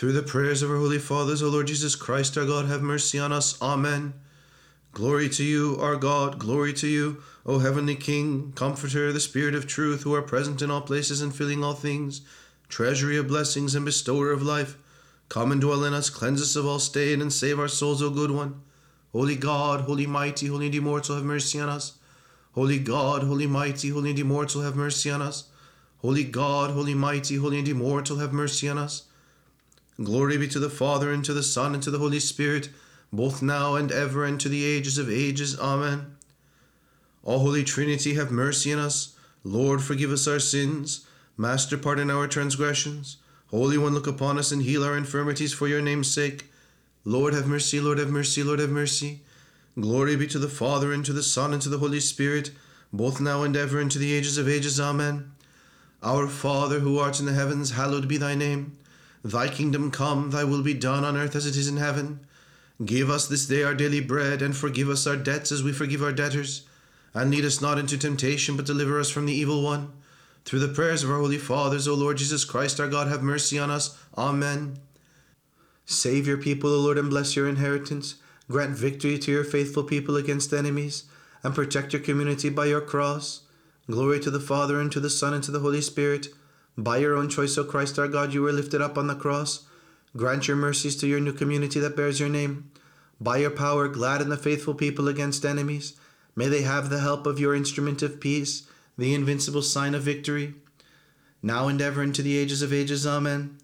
Through the prayers of our holy fathers, O Lord Jesus Christ, our God, have mercy on us. Amen. Glory to you, our God, glory to you, O heavenly King, Comforter, the Spirit of truth, who are present in all places and filling all things, treasury of blessings and bestower of life. Come and dwell in us, cleanse us of all stain, and save our souls, O good one. Holy God, holy mighty, holy and immortal, have mercy on us. Holy God, holy mighty, holy and immortal, have mercy on us. Holy God, holy mighty, holy and immortal, have mercy on us. Glory be to the Father, and to the Son, and to the Holy Spirit, both now and ever, and to the ages of ages. Amen. All Holy Trinity, have mercy on us. Lord, forgive us our sins. Master, pardon our transgressions. Holy One, look upon us and heal our infirmities for your name's sake. Lord, have mercy, Lord, have mercy, Lord, have mercy. Glory be to the Father, and to the Son, and to the Holy Spirit, both now and ever, and to the ages of ages. Amen. Our Father, who art in the heavens, hallowed be thy name. Thy kingdom come, thy will be done on earth as it is in heaven. Give us this day our daily bread, and forgive us our debts as we forgive our debtors. And lead us not into temptation, but deliver us from the evil one. Through the prayers of our holy fathers, O Lord Jesus Christ, our God, have mercy on us. Amen. Save your people, O Lord, and bless your inheritance. Grant victory to your faithful people against enemies, and protect your community by your cross. Glory to the Father, and to the Son, and to the Holy Spirit by your own choice, O Christ our God, you were lifted up on the cross. Grant your mercies to your new community that bears your name. By your power, gladden the faithful people against enemies. May they have the help of your instrument of peace, the invincible sign of victory. Now and ever into the ages of ages. Amen.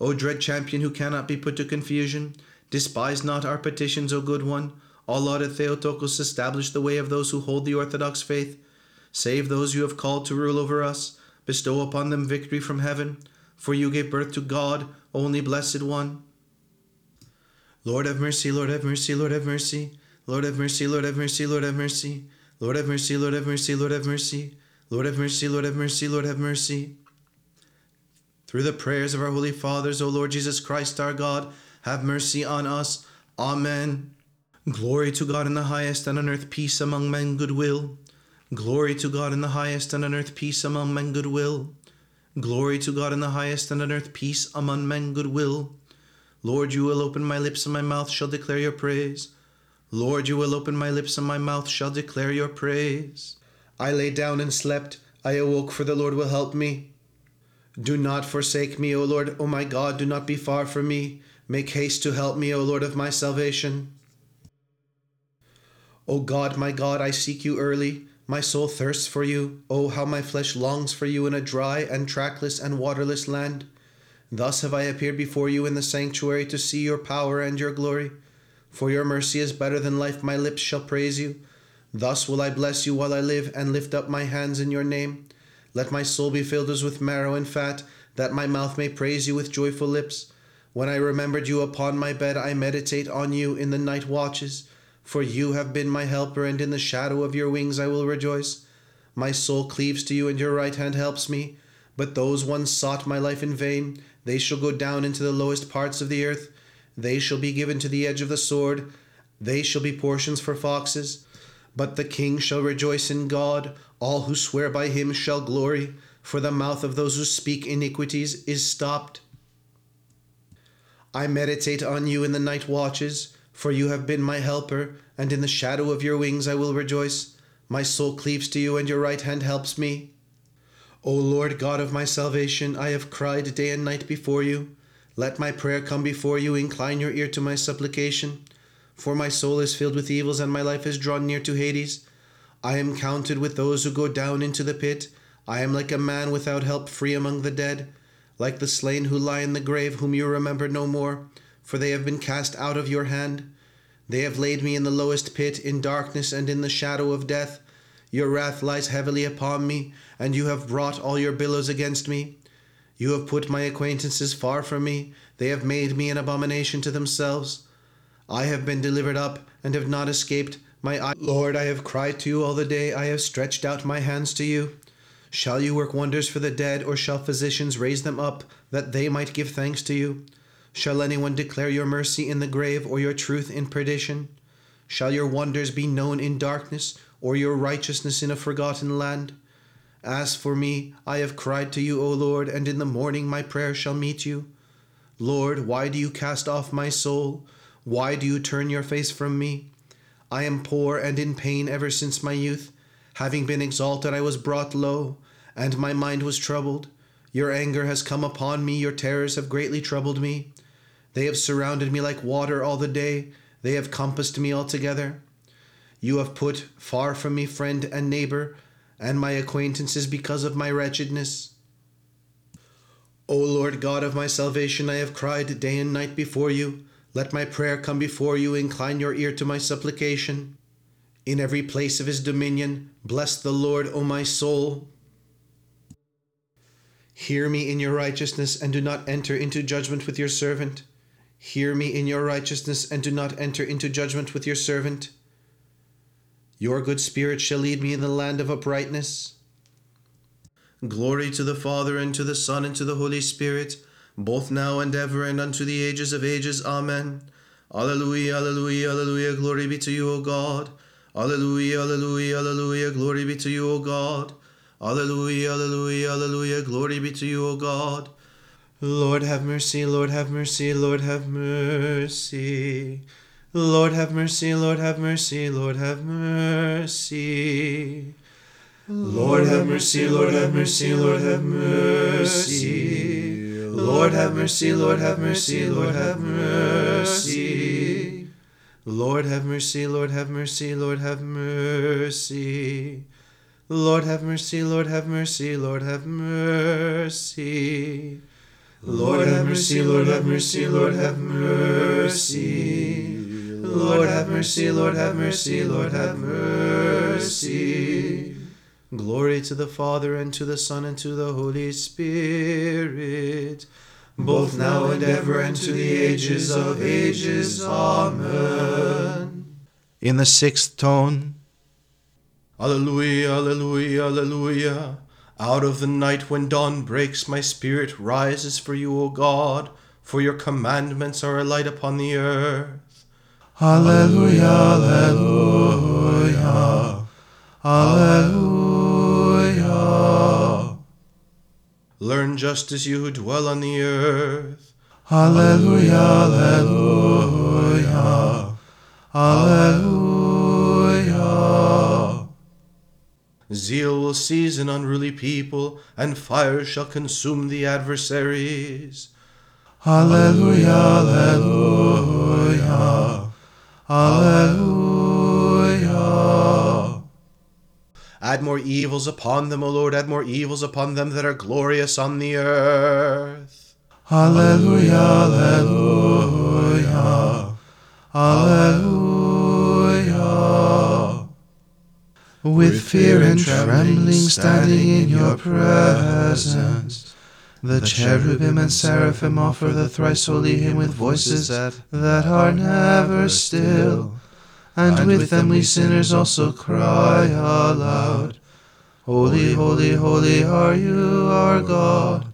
O dread champion who cannot be put to confusion, despise not our petitions, O good one. All lauded Theotokos, establish the way of those who hold the Orthodox faith. Save those you have called to rule over us bestow upon them victory from heaven, for you gave birth to God, only blessed one. Lord have mercy, Lord have mercy, Lord have mercy. Lord have mercy, Lord have mercy, Lord have mercy. Lord have mercy, Lord have mercy, Lord have mercy. Lord have mercy, Lord have mercy, Lord have mercy. Through the prayers of our holy fathers, O Lord Jesus Christ our God, have mercy on us. Amen. Glory to God in the highest, and on earth peace among men goodwill. Glory to God in the highest, and on earth peace among men goodwill. Glory to God in the highest, and on earth peace among men goodwill. Lord, you will open my lips, and my mouth shall declare your praise. Lord, you will open my lips, and my mouth shall declare your praise. I lay down and slept. I awoke, for the Lord will help me. Do not forsake me, O Lord, O my God, do not be far from me. Make haste to help me, O Lord of my salvation. O God, my God, I seek you early. My soul thirsts for you. Oh, how my flesh longs for you in a dry and trackless and waterless land. Thus have I appeared before you in the sanctuary to see your power and your glory. For your mercy is better than life, my lips shall praise you. Thus will I bless you while I live, and lift up my hands in your name. Let my soul be filled as with marrow and fat, that my mouth may praise you with joyful lips. When I remembered you upon my bed, I meditate on you in the night watches. For you have been my helper, and in the shadow of your wings I will rejoice. My soul cleaves to you, and your right hand helps me. But those once sought my life in vain, they shall go down into the lowest parts of the earth. They shall be given to the edge of the sword, they shall be portions for foxes. But the king shall rejoice in God, all who swear by him shall glory, for the mouth of those who speak iniquities is stopped. I meditate on you in the night watches. For you have been my helper, and in the shadow of your wings I will rejoice. My soul cleaves to you, and your right hand helps me. O Lord God of my salvation, I have cried day and night before you. Let my prayer come before you, incline your ear to my supplication. For my soul is filled with evils, and my life is drawn near to Hades. I am counted with those who go down into the pit. I am like a man without help, free among the dead, like the slain who lie in the grave, whom you remember no more for they have been cast out of your hand. They have laid me in the lowest pit, in darkness and in the shadow of death. Your wrath lies heavily upon me, and you have brought all your billows against me. You have put my acquaintances far from me, they have made me an abomination to themselves. I have been delivered up, and have not escaped. My eye, Lord, I have cried to you all the day, I have stretched out my hands to you. Shall you work wonders for the dead, or shall physicians raise them up, that they might give thanks to you? Shall anyone declare your mercy in the grave, or your truth in perdition? Shall your wonders be known in darkness, or your righteousness in a forgotten land? As for me, I have cried to you, O Lord, and in the morning my prayer shall meet you. Lord, why do you cast off my soul? Why do you turn your face from me? I am poor and in pain ever since my youth. Having been exalted, I was brought low, and my mind was troubled. Your anger has come upon me, your terrors have greatly troubled me. They have surrounded me like water all the day, they have compassed me altogether. You have put far from me friend and neighbor, and my acquaintances because of my wretchedness. O Lord God of my salvation, I have cried day and night before you. Let my prayer come before you, incline your ear to my supplication. In every place of his dominion, bless the Lord, O my soul. Hear me in your righteousness, and do not enter into judgment with your servant. Hear me in your righteousness, and do not enter into judgment with your servant. Your good spirit shall lead me in the land of uprightness. Glory to the Father, and to the Son, and to the Holy Spirit, both now and ever, and unto the ages of ages. Amen. Alleluia, alleluia, alleluia, glory be to you, O God. Alleluia, alleluia, alleluia, glory be to you, O God. Alleluia, alleluia, alleluia, glory be to you, O God. Lord have mercy, Lord have mercy, Lord have mercy. Lord have mercy, Lord have mercy, Lord have mercy. Lord have mercy, Lord have mercy, Lord have mercy. Lord have mercy, Lord have mercy, Lord have mercy. Lord have mercy, Lord have mercy, Lord have mercy. Lord have mercy, Lord have mercy, Lord have mercy. Lord have mercy, Lord have mercy, Lord have mercy. Lord have mercy, Lord have mercy, Lord have mercy. Glory to the Father, and to the Son, and to the Holy Spirit, both now and ever, and to the ages of ages. Amen. In the sixth tone, Alleluia, Alleluia, Alleluia. Out of the night when dawn breaks, my spirit rises for you, O God, for your commandments are a light upon the earth. Alleluia, Alleluia, Alleluia. Learn justice, you who dwell on the earth. Alleluia, Alleluia, Alleluia. Zeal will seize an unruly people, and fire shall consume the adversaries. Alleluia, Alleluia, Alleluia. Add more evils upon them, O Lord, add more evils upon them that are glorious on the earth. Alleluia, Alleluia, Alleluia. With fear and trembling standing in your presence, the cherubim and seraphim offer the thrice holy hymn with voices that, that are never still. And with them we sinners also cry aloud, Holy, holy, holy are you, our God.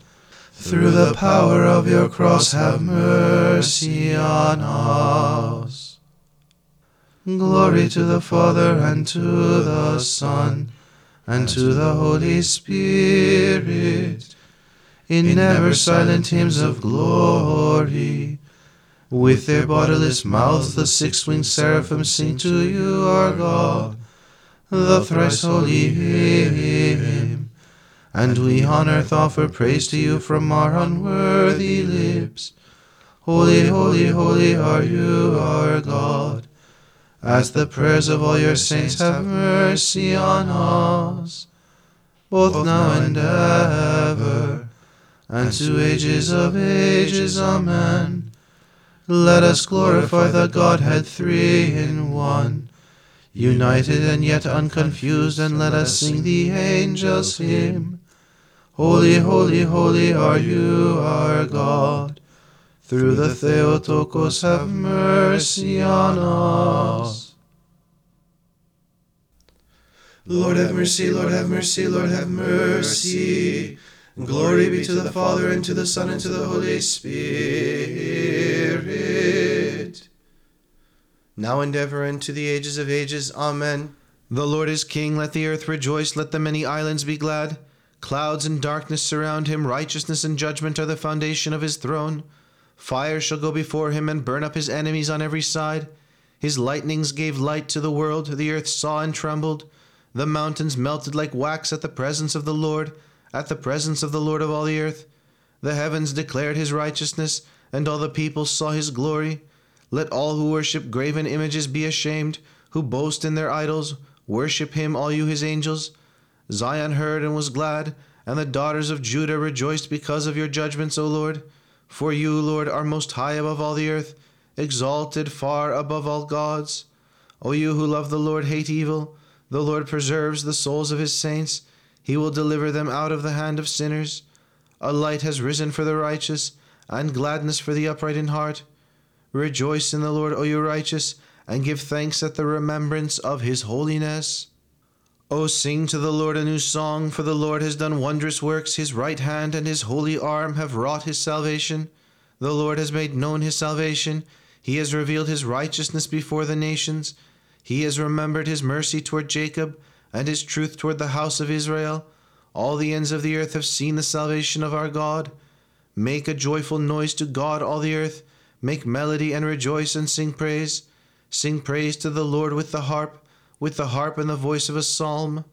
Through the power of your cross, have mercy on us. Glory to the Father, and to the Son, and to the Holy Spirit, in never silent hymns of glory. With their bodiless mouths, the six winged seraphim sing to you, our God, the thrice holy hymn. And we on earth offer praise to you from our unworthy lips. Holy, holy, holy are you, our God. As the prayers of all your saints have mercy on us, both now and ever, and to ages of ages. Amen. Let us glorify the Godhead three in one, united and yet unconfused, and let us sing the angels' hymn. Holy, holy, holy are you, our God. Through the Theotokos have mercy on us. Lord have mercy, Lord have mercy, Lord have mercy. Glory be to the Father, and to the Son, and to the Holy Spirit. Now and ever, and to the ages of ages. Amen. The Lord is King, let the earth rejoice, let the many islands be glad. Clouds and darkness surround him, righteousness and judgment are the foundation of his throne. Fire shall go before him and burn up his enemies on every side. His lightnings gave light to the world. The earth saw and trembled. The mountains melted like wax at the presence of the Lord, at the presence of the Lord of all the earth. The heavens declared his righteousness, and all the people saw his glory. Let all who worship graven images be ashamed, who boast in their idols. Worship him, all you his angels. Zion heard and was glad, and the daughters of Judah rejoiced because of your judgments, O Lord. For you, Lord, are most high above all the earth, exalted far above all gods. O you who love the Lord, hate evil. The Lord preserves the souls of his saints. He will deliver them out of the hand of sinners. A light has risen for the righteous, and gladness for the upright in heart. Rejoice in the Lord, O you righteous, and give thanks at the remembrance of his holiness. O sing to the Lord a new song, for the Lord has done wondrous works. His right hand and his holy arm have wrought his salvation. The Lord has made known his salvation. He has revealed his righteousness before the nations. He has remembered his mercy toward Jacob, and his truth toward the house of Israel. All the ends of the earth have seen the salvation of our God. Make a joyful noise to God, all the earth. Make melody and rejoice and sing praise. Sing praise to the Lord with the harp with the harp and the voice of a psalm,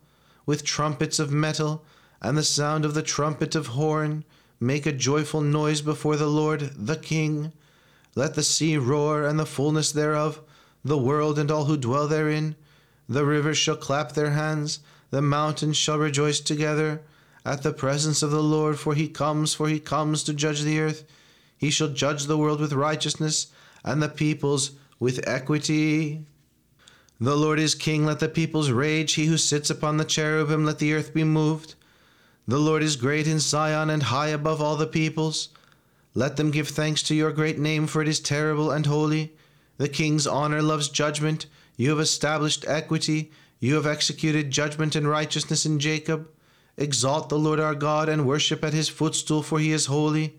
with trumpets of metal, and the sound of the trumpet of horn, make a joyful noise before the Lord, the King. Let the sea roar and the fullness thereof, the world and all who dwell therein. The rivers shall clap their hands, the mountains shall rejoice together at the presence of the Lord, for he comes, for he comes to judge the earth. He shall judge the world with righteousness, and the peoples with equity. The Lord is king, let the peoples rage. He who sits upon the cherubim, let the earth be moved. The Lord is great in Zion and high above all the peoples. Let them give thanks to your great name, for it is terrible and holy. The king's honor loves judgment. You have established equity. You have executed judgment and righteousness in Jacob. Exalt the Lord our God and worship at his footstool, for he is holy.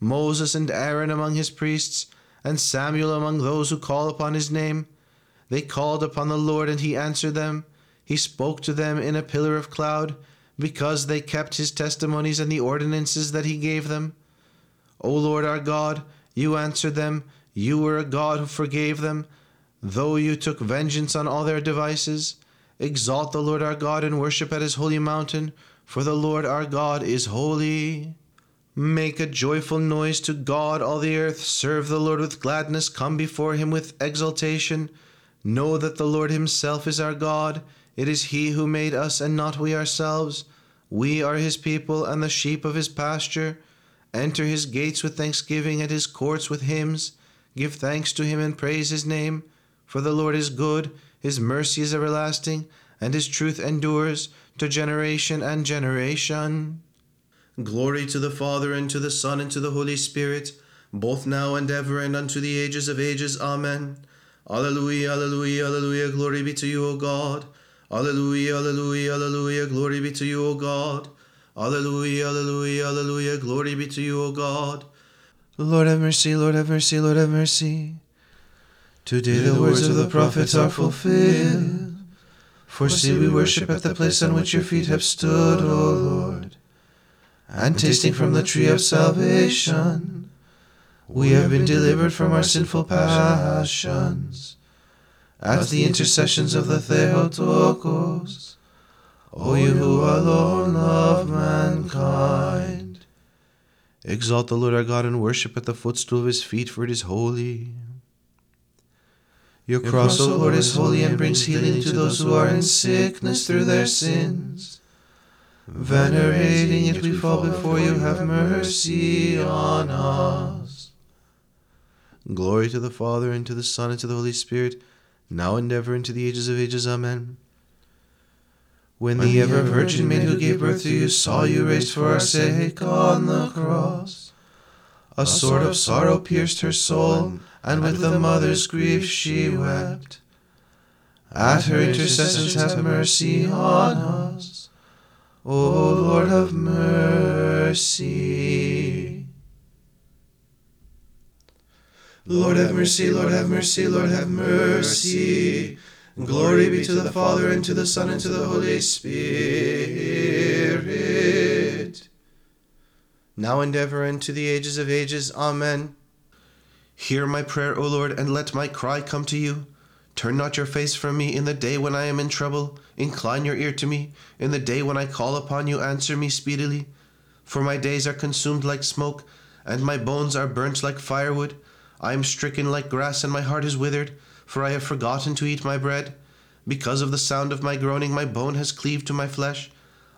Moses and Aaron among his priests, and Samuel among those who call upon his name. They called upon the Lord, and he answered them. He spoke to them in a pillar of cloud, because they kept his testimonies and the ordinances that he gave them. O Lord our God, you answered them. You were a God who forgave them, though you took vengeance on all their devices. Exalt the Lord our God and worship at his holy mountain, for the Lord our God is holy. Make a joyful noise to God, all the earth. Serve the Lord with gladness. Come before him with exultation. Know that the Lord Himself is our God. It is He who made us and not we ourselves. We are His people and the sheep of His pasture. Enter His gates with thanksgiving and His courts with hymns. Give thanks to Him and praise His name. For the Lord is good, His mercy is everlasting, and His truth endures to generation and generation. Glory to the Father, and to the Son, and to the Holy Spirit, both now and ever, and unto the ages of ages. Amen. Alleluia, alleluia, alleluia, glory be to you, O God. Alleluia, alleluia, alleluia, glory be to you, O God. Alleluia, alleluia, alleluia, glory be to you, O God. Lord have mercy, Lord have mercy, Lord have mercy. Today the words of the prophets are fulfilled. For see, we worship at the place on which your feet have stood, O Lord. And tasting from the tree of salvation we have been delivered from our sinful passions. At the intercessions of the Theotokos, O you who alone love mankind. Exalt the Lord our God and worship at the footstool of his feet, for it is holy. Your cross, O Lord, is holy and brings healing to those who are in sickness through their sins. Venerating it, we fall before you. Have mercy on us. Glory to the Father, and to the Son, and to the Holy Spirit, now and ever, into the ages of ages. Amen. When, when the ever Virgin Maid who gave birth to you saw you raised for our sake on the cross, a sword of sorrow pierced her soul, and with the mother's grief she wept. At her intercessions have mercy on us. O Lord, have mercy. Lord have mercy, Lord have mercy, Lord have mercy. Glory be to the Father, and to the Son, and to the Holy Spirit. Now and ever, and to the ages of ages. Amen. Hear my prayer, O Lord, and let my cry come to you. Turn not your face from me in the day when I am in trouble. Incline your ear to me. In the day when I call upon you, answer me speedily. For my days are consumed like smoke, and my bones are burnt like firewood. I am stricken like grass, and my heart is withered, for I have forgotten to eat my bread. Because of the sound of my groaning, my bone has cleaved to my flesh.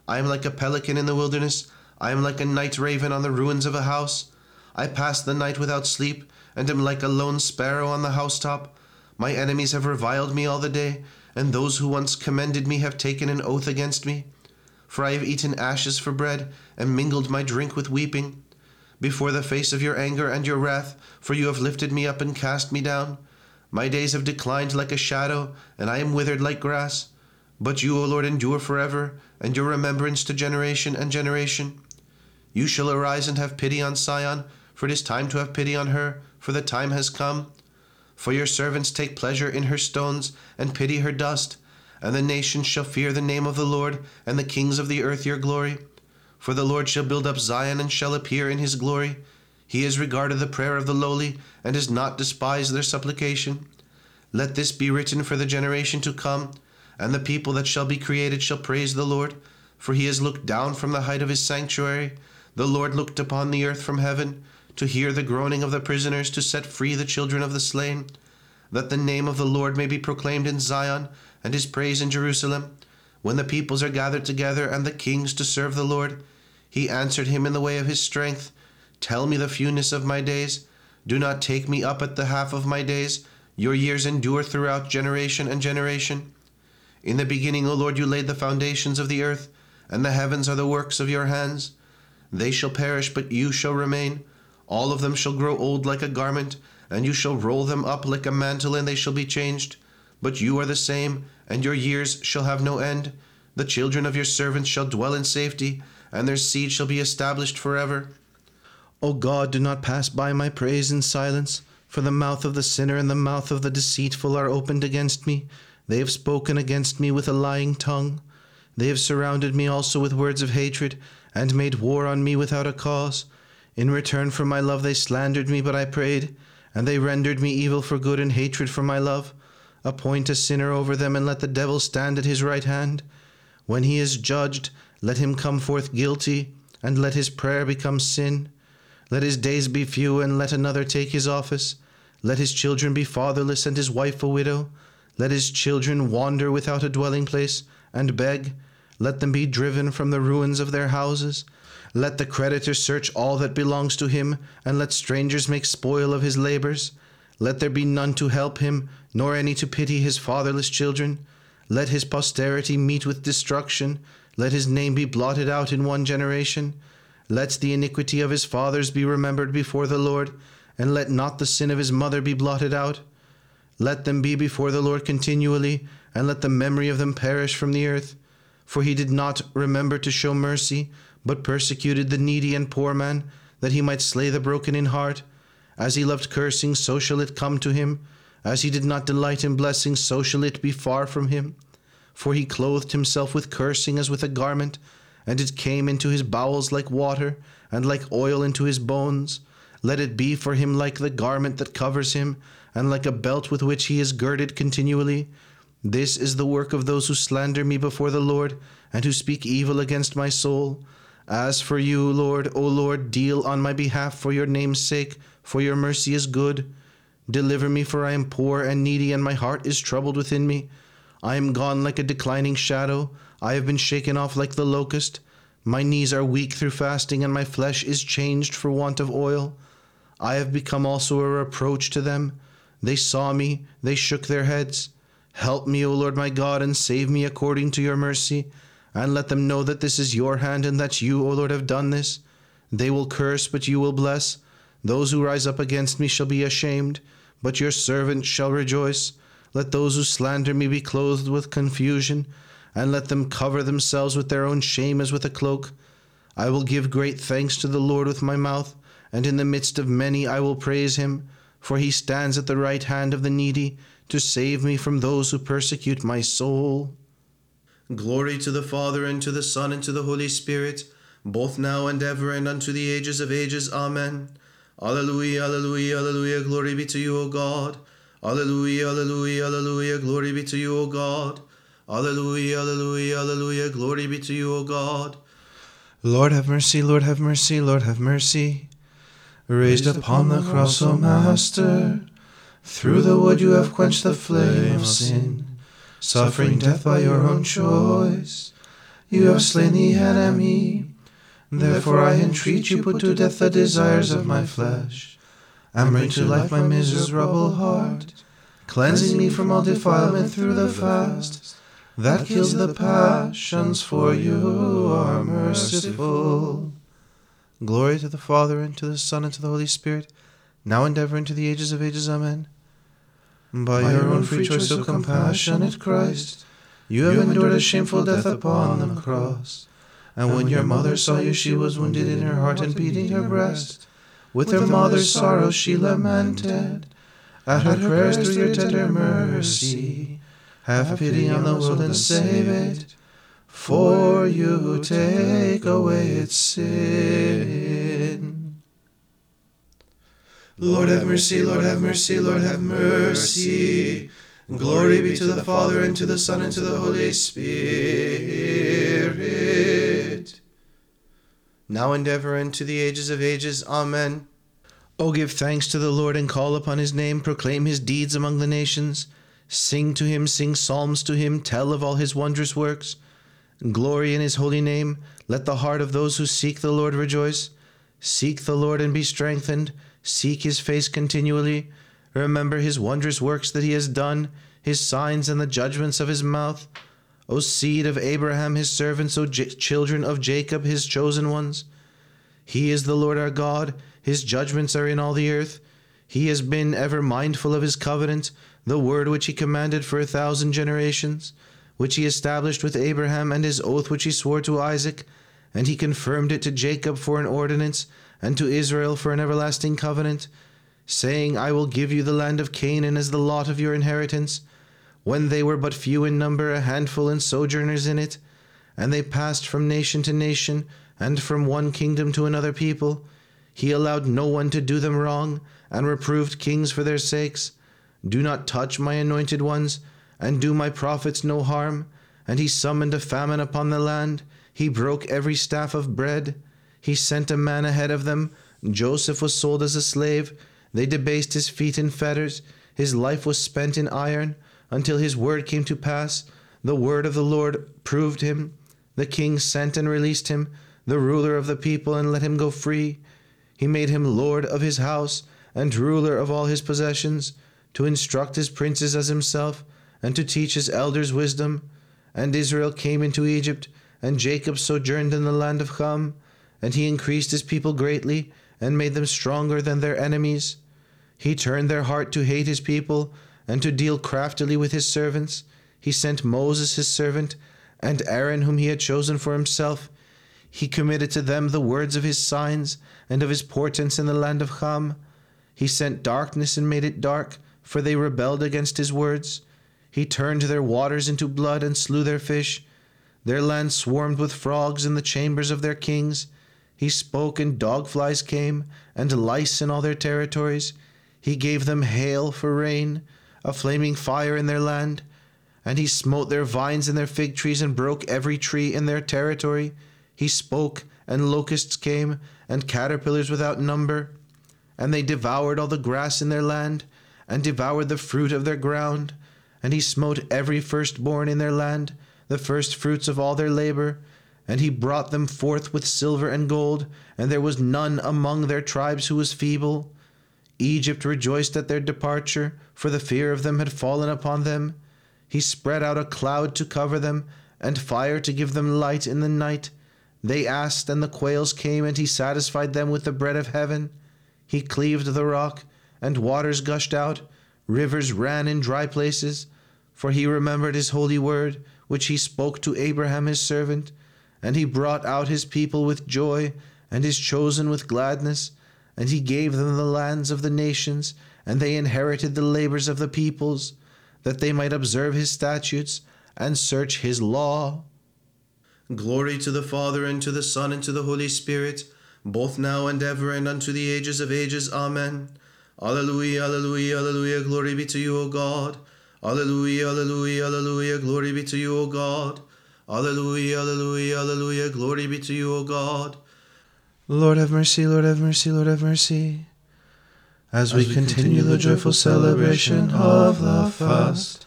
I am like a pelican in the wilderness. I am like a night raven on the ruins of a house. I pass the night without sleep, and am like a lone sparrow on the housetop. My enemies have reviled me all the day, and those who once commended me have taken an oath against me. For I have eaten ashes for bread, and mingled my drink with weeping. Before the face of your anger and your wrath, for you have lifted me up and cast me down. My days have declined like a shadow, and I am withered like grass. But you, O Lord, endure forever, and your remembrance to generation and generation. You shall arise and have pity on Sion, for it is time to have pity on her, for the time has come. For your servants take pleasure in her stones, and pity her dust. And the nations shall fear the name of the Lord, and the kings of the earth your glory. For the Lord shall build up Zion, and shall appear in his glory. He has regarded the prayer of the lowly, and has not despised their supplication. Let this be written for the generation to come, and the people that shall be created shall praise the Lord, for he has looked down from the height of his sanctuary. The Lord looked upon the earth from heaven to hear the groaning of the prisoners, to set free the children of the slain, that the name of the Lord may be proclaimed in Zion, and his praise in Jerusalem. When the peoples are gathered together, and the kings to serve the Lord, he answered him in the way of his strength. Tell me the fewness of my days. Do not take me up at the half of my days. Your years endure throughout generation and generation. In the beginning, O Lord, you laid the foundations of the earth, and the heavens are the works of your hands. They shall perish, but you shall remain. All of them shall grow old like a garment, and you shall roll them up like a mantle, and they shall be changed. But you are the same, and your years shall have no end. The children of your servants shall dwell in safety, and their seed shall be established forever. O God, do not pass by my praise in silence, for the mouth of the sinner and the mouth of the deceitful are opened against me. They have spoken against me with a lying tongue. They have surrounded me also with words of hatred, and made war on me without a cause. In return for my love they slandered me, but I prayed, and they rendered me evil for good and hatred for my love. Appoint a sinner over them, and let the devil stand at his right hand. When he is judged, let him come forth guilty, and let his prayer become sin. Let his days be few, and let another take his office. Let his children be fatherless, and his wife a widow. Let his children wander without a dwelling place, and beg. Let them be driven from the ruins of their houses. Let the creditor search all that belongs to him, and let strangers make spoil of his labors. Let there be none to help him, nor any to pity his fatherless children. Let his posterity meet with destruction. Let his name be blotted out in one generation. Let the iniquity of his fathers be remembered before the Lord, and let not the sin of his mother be blotted out. Let them be before the Lord continually, and let the memory of them perish from the earth. For he did not remember to show mercy but persecuted the needy and poor man, that he might slay the broken in heart. As he loved cursing, so shall it come to him. As he did not delight in blessing, so shall it be far from him. For he clothed himself with cursing as with a garment, and it came into his bowels like water, and like oil into his bones. Let it be for him like the garment that covers him, and like a belt with which he is girded continually. This is the work of those who slander me before the Lord, and who speak evil against my soul. As for you, Lord, O Lord, deal on my behalf for your name's sake, for your mercy is good. Deliver me, for I am poor and needy, and my heart is troubled within me. I am gone like a declining shadow. I have been shaken off like the locust. My knees are weak through fasting, and my flesh is changed for want of oil. I have become also a reproach to them. They saw me, they shook their heads. Help me, O Lord my God, and save me according to your mercy and let them know that this is your hand and that you, O Lord, have done this. They will curse, but you will bless. Those who rise up against me shall be ashamed, but your servant shall rejoice. Let those who slander me be clothed with confusion, and let them cover themselves with their own shame as with a cloak. I will give great thanks to the Lord with my mouth, and in the midst of many I will praise him, for he stands at the right hand of the needy to save me from those who persecute my soul. Glory to the Father, and to the Son, and to the Holy Spirit, both now and ever, and unto the ages of ages. Amen. Alleluia, alleluia, alleluia, glory be to you, O God. Alleluia, alleluia, alleluia, glory be to you, O God. Alleluia, alleluia, alleluia, glory be to you, O God. Lord have mercy, Lord have mercy, Lord have mercy. Raised upon the cross, O Master, through the wood you have quenched the flame of sin, suffering death by your own choice. You have slain the enemy. Therefore I entreat you, put to death the desires of my flesh, and bring to life my miserable heart, cleansing me from all defilement through the fast that kills the passions, for you are merciful. Glory to the Father, and to the Son, and to the Holy Spirit, now and ever, into the ages of ages. Amen. By, By your own free choice, O compassionate Christ, you have endured a shameful death upon the cross. And when your mother saw you, she was wounded in her heart and beating her breast. With her mother's sorrow she lamented. At her prayers through your tender mercy, have pity on the world and save it. For you take away its sin. Lord have mercy, Lord have mercy, Lord have mercy. Glory be to the Father, and to the Son, and to the Holy Spirit. Now and ever, and to the ages of ages. Amen. O give thanks to the Lord, and call upon his name, proclaim his deeds among the nations. Sing to him, sing psalms to him, tell of all his wondrous works. Glory in his holy name. Let the heart of those who seek the Lord rejoice. Seek the Lord and be strengthened. Seek his face continually. Remember his wondrous works that he has done, his signs and the judgments of his mouth. O seed of Abraham, his servants, O J- children of Jacob, his chosen ones. He is the Lord our God, his judgments are in all the earth. He has been ever mindful of his covenant, the word which he commanded for a thousand generations, which he established with Abraham, and his oath which he swore to Isaac, and he confirmed it to Jacob for an ordinance, and to Israel for an everlasting covenant saying, I will give you the land of Canaan as the lot of your inheritance, when they were but few in number, a handful and sojourners in it, and they passed from nation to nation, and from one kingdom to another people. He allowed no one to do them wrong, and reproved kings for their sakes. Do not touch my anointed ones, and do my prophets no harm. And he summoned a famine upon the land. He broke every staff of bread. He sent a man ahead of them. Joseph was sold as a slave they debased his feet in fetters, his life was spent in iron, until his word came to pass. The word of the Lord proved him. The king sent and released him, the ruler of the people, and let him go free. He made him lord of his house, and ruler of all his possessions, to instruct his princes as himself, and to teach his elders wisdom. And Israel came into Egypt, and Jacob sojourned in the land of Ham, and he increased his people greatly, and made them stronger than their enemies. He turned their heart to hate his people, and to deal craftily with his servants. He sent Moses his servant, and Aaron whom he had chosen for himself. He committed to them the words of his signs, and of his portents in the land of Ham. He sent darkness and made it dark, for they rebelled against his words. He turned their waters into blood, and slew their fish. Their land swarmed with frogs in the chambers of their kings. He spoke, and dog flies came, and lice in all their territories. He gave them hail for rain, a flaming fire in their land. And he smote their vines and their fig trees, and broke every tree in their territory. He spoke, and locusts came, and caterpillars without number. And they devoured all the grass in their land, and devoured the fruit of their ground. And he smote every firstborn in their land, the first fruits of all their labor and he brought them forth with silver and gold, and there was none among their tribes who was feeble. Egypt rejoiced at their departure, for the fear of them had fallen upon them. He spread out a cloud to cover them, and fire to give them light in the night. They asked, and the quails came, and he satisfied them with the bread of heaven. He cleaved the rock, and waters gushed out, rivers ran in dry places. For he remembered his holy word, which he spoke to Abraham his servant and he brought out his people with joy, and his chosen with gladness. And he gave them the lands of the nations, and they inherited the labors of the peoples, that they might observe his statutes and search his law. Glory to the Father, and to the Son, and to the Holy Spirit, both now and ever, and unto the ages of ages. Amen. Alleluia, alleluia, alleluia, glory be to you, O God. Alleluia, alleluia, alleluia, glory be to you, O God. Alleluia, alleluia, alleluia, glory be to you, O God. Lord have mercy, Lord have mercy, Lord have mercy. As we continue the joyful celebration of the fast,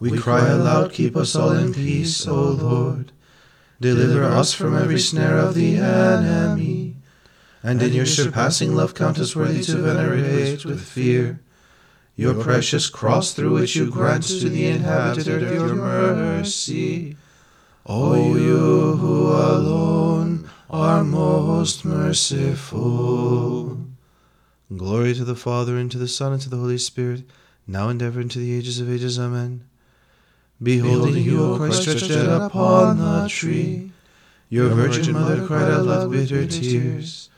we cry aloud, Keep us all in peace, O Lord. Deliver us from every snare of the enemy, and in your surpassing love count us worthy to venerate with fear your precious cross through which you grant to the inhabitant of your mercy. O you who alone are most merciful. Glory to the Father, and to the Son, and to the Holy Spirit, now and ever, and to the ages of ages. Amen. Beholding you, O Christ, stretched out upon the tree, your Virgin Mother cried out with bitter tears,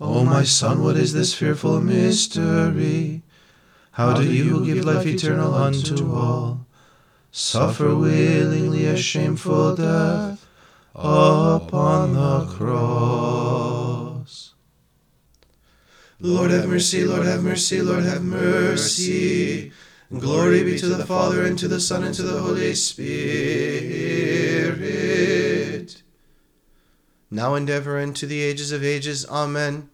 O my Son, what is this fearful mystery? How do you give life eternal unto all, suffer willingly a shameful death upon the cross? Lord have mercy, Lord have mercy, Lord have mercy. Glory be to the Father, and to the Son, and to the Holy Spirit. Now and ever, and to the ages of ages. Amen.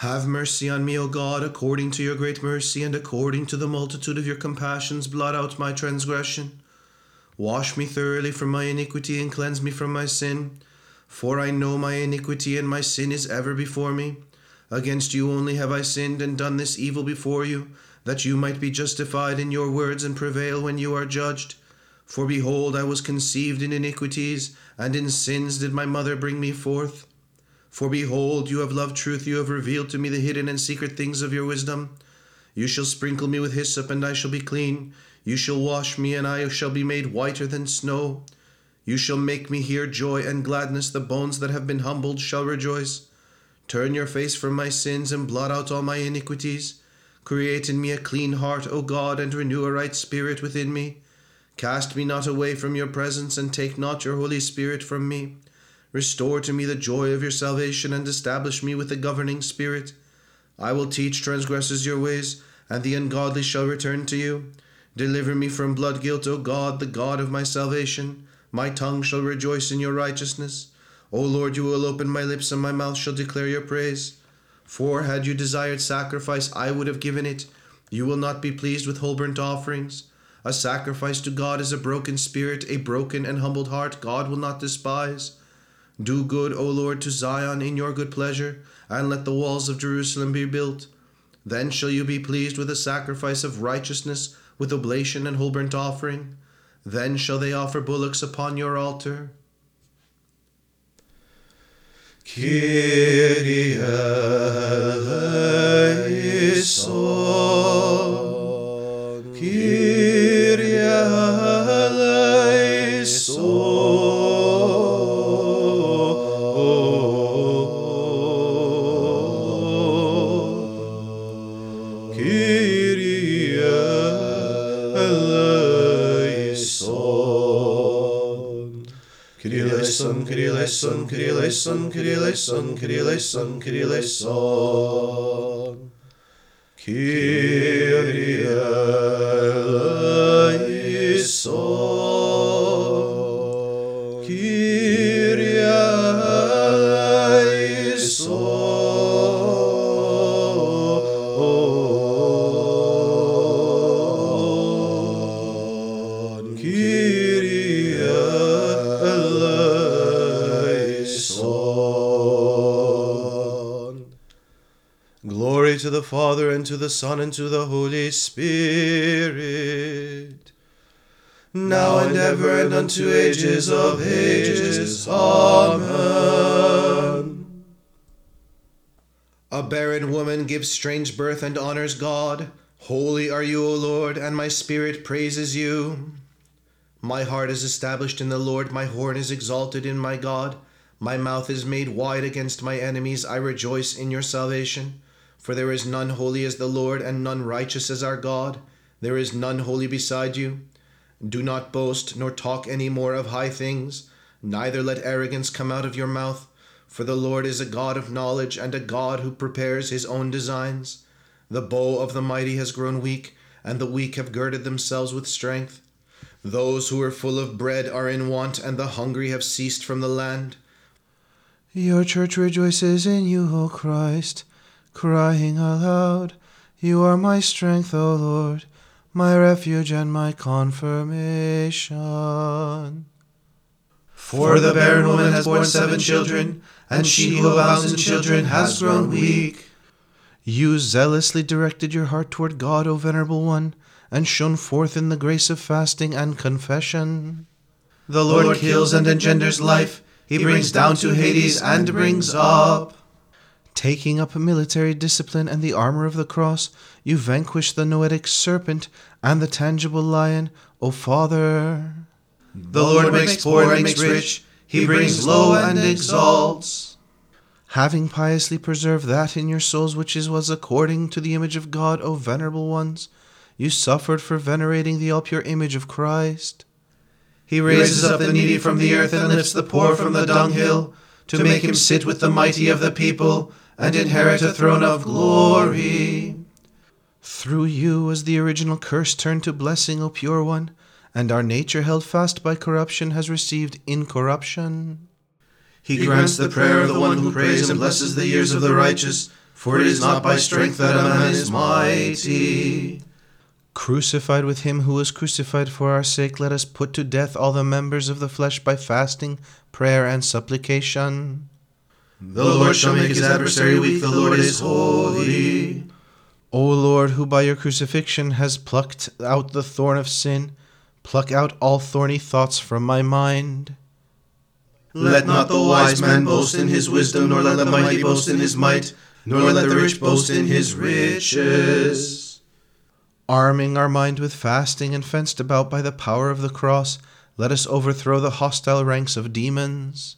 Have mercy on me, O God, according to your great mercy, and according to the multitude of your compassions, blot out my transgression. Wash me thoroughly from my iniquity, and cleanse me from my sin. For I know my iniquity, and my sin is ever before me. Against you only have I sinned, and done this evil before you, that you might be justified in your words, and prevail when you are judged. For behold, I was conceived in iniquities, and in sins did my mother bring me forth. For behold, you have loved truth, you have revealed to me the hidden and secret things of your wisdom. You shall sprinkle me with hyssop, and I shall be clean. You shall wash me, and I shall be made whiter than snow. You shall make me hear joy and gladness, the bones that have been humbled shall rejoice. Turn your face from my sins, and blot out all my iniquities. Create in me a clean heart, O God, and renew a right spirit within me. Cast me not away from your presence, and take not your Holy Spirit from me. Restore to me the joy of your salvation, and establish me with the governing spirit. I will teach transgressors your ways, and the ungodly shall return to you. Deliver me from blood guilt, O God, the God of my salvation. My tongue shall rejoice in your righteousness. O Lord, you will open my lips, and my mouth shall declare your praise. For had you desired sacrifice, I would have given it. You will not be pleased with whole burnt offerings. A sacrifice to God is a broken spirit, a broken and humbled heart God will not despise. Do good, O Lord, to Zion in your good pleasure, and let the walls of Jerusalem be built. Then shall you be pleased with a sacrifice of righteousness, with oblation and whole burnt offering. Then shall they offer bullocks upon your altar. Kyrie eleison. Eleison, Kyrie eleison, Kyrie eleison, Kyrie eleison, Kyrie eleison, Kyrie Father, and to the Son, and to the Holy Spirit. Now and ever, and unto ages of ages. Amen. A barren woman gives strange birth and honors God. Holy are you, O Lord, and my spirit praises you. My heart is established in the Lord, my horn is exalted in my God. My mouth is made wide against my enemies. I rejoice in your salvation. For there is none holy as the Lord, and none righteous as our God. There is none holy beside you. Do not boast, nor talk any more of high things, neither let arrogance come out of your mouth. For the Lord is a God of knowledge and a God who prepares his own designs. The bow of the mighty has grown weak, and the weak have girded themselves with strength. Those who are full of bread are in want, and the hungry have ceased from the land. Your church rejoices in you, O Christ, crying aloud, You are my strength, O Lord, my refuge and my confirmation. For the barren woman has borne seven children, and she who abounds in children has grown weak. You zealously directed your heart toward God, O Venerable One, and shone forth in the grace of fasting and confession. The Lord kills and engenders life, he brings down to Hades and brings up. Taking up military discipline and the armor of the cross, you vanquish the noetic serpent and the tangible lion, O Father. The Lord makes poor and makes rich, he brings low and exalts. Having piously preserved that in your souls which is was according to the image of God, O venerable ones, you suffered for venerating the all pure image of Christ. He raises up the needy from the earth and lifts the poor from the dunghill, to make him sit with the mighty of the people and inherit a throne of glory. Through you was the original curse turned to blessing, O pure one, and our nature held fast by corruption has received incorruption. He grants the prayer of the one who prays and blesses the ears of the righteous, for it is not by strength that a man is mighty. Crucified with him who was crucified for our sake, let us put to death all the members of the flesh by fasting, prayer, and supplication. The Lord shall make his adversary weak, the Lord is holy. O Lord, who by your crucifixion has plucked out the thorn of sin, pluck out all thorny thoughts from my mind. Let not the wise man boast in his wisdom, nor let the mighty boast in his might, nor let the rich boast in his riches. Arming our mind with fasting and fenced about by the power of the cross, let us overthrow the hostile ranks of demons.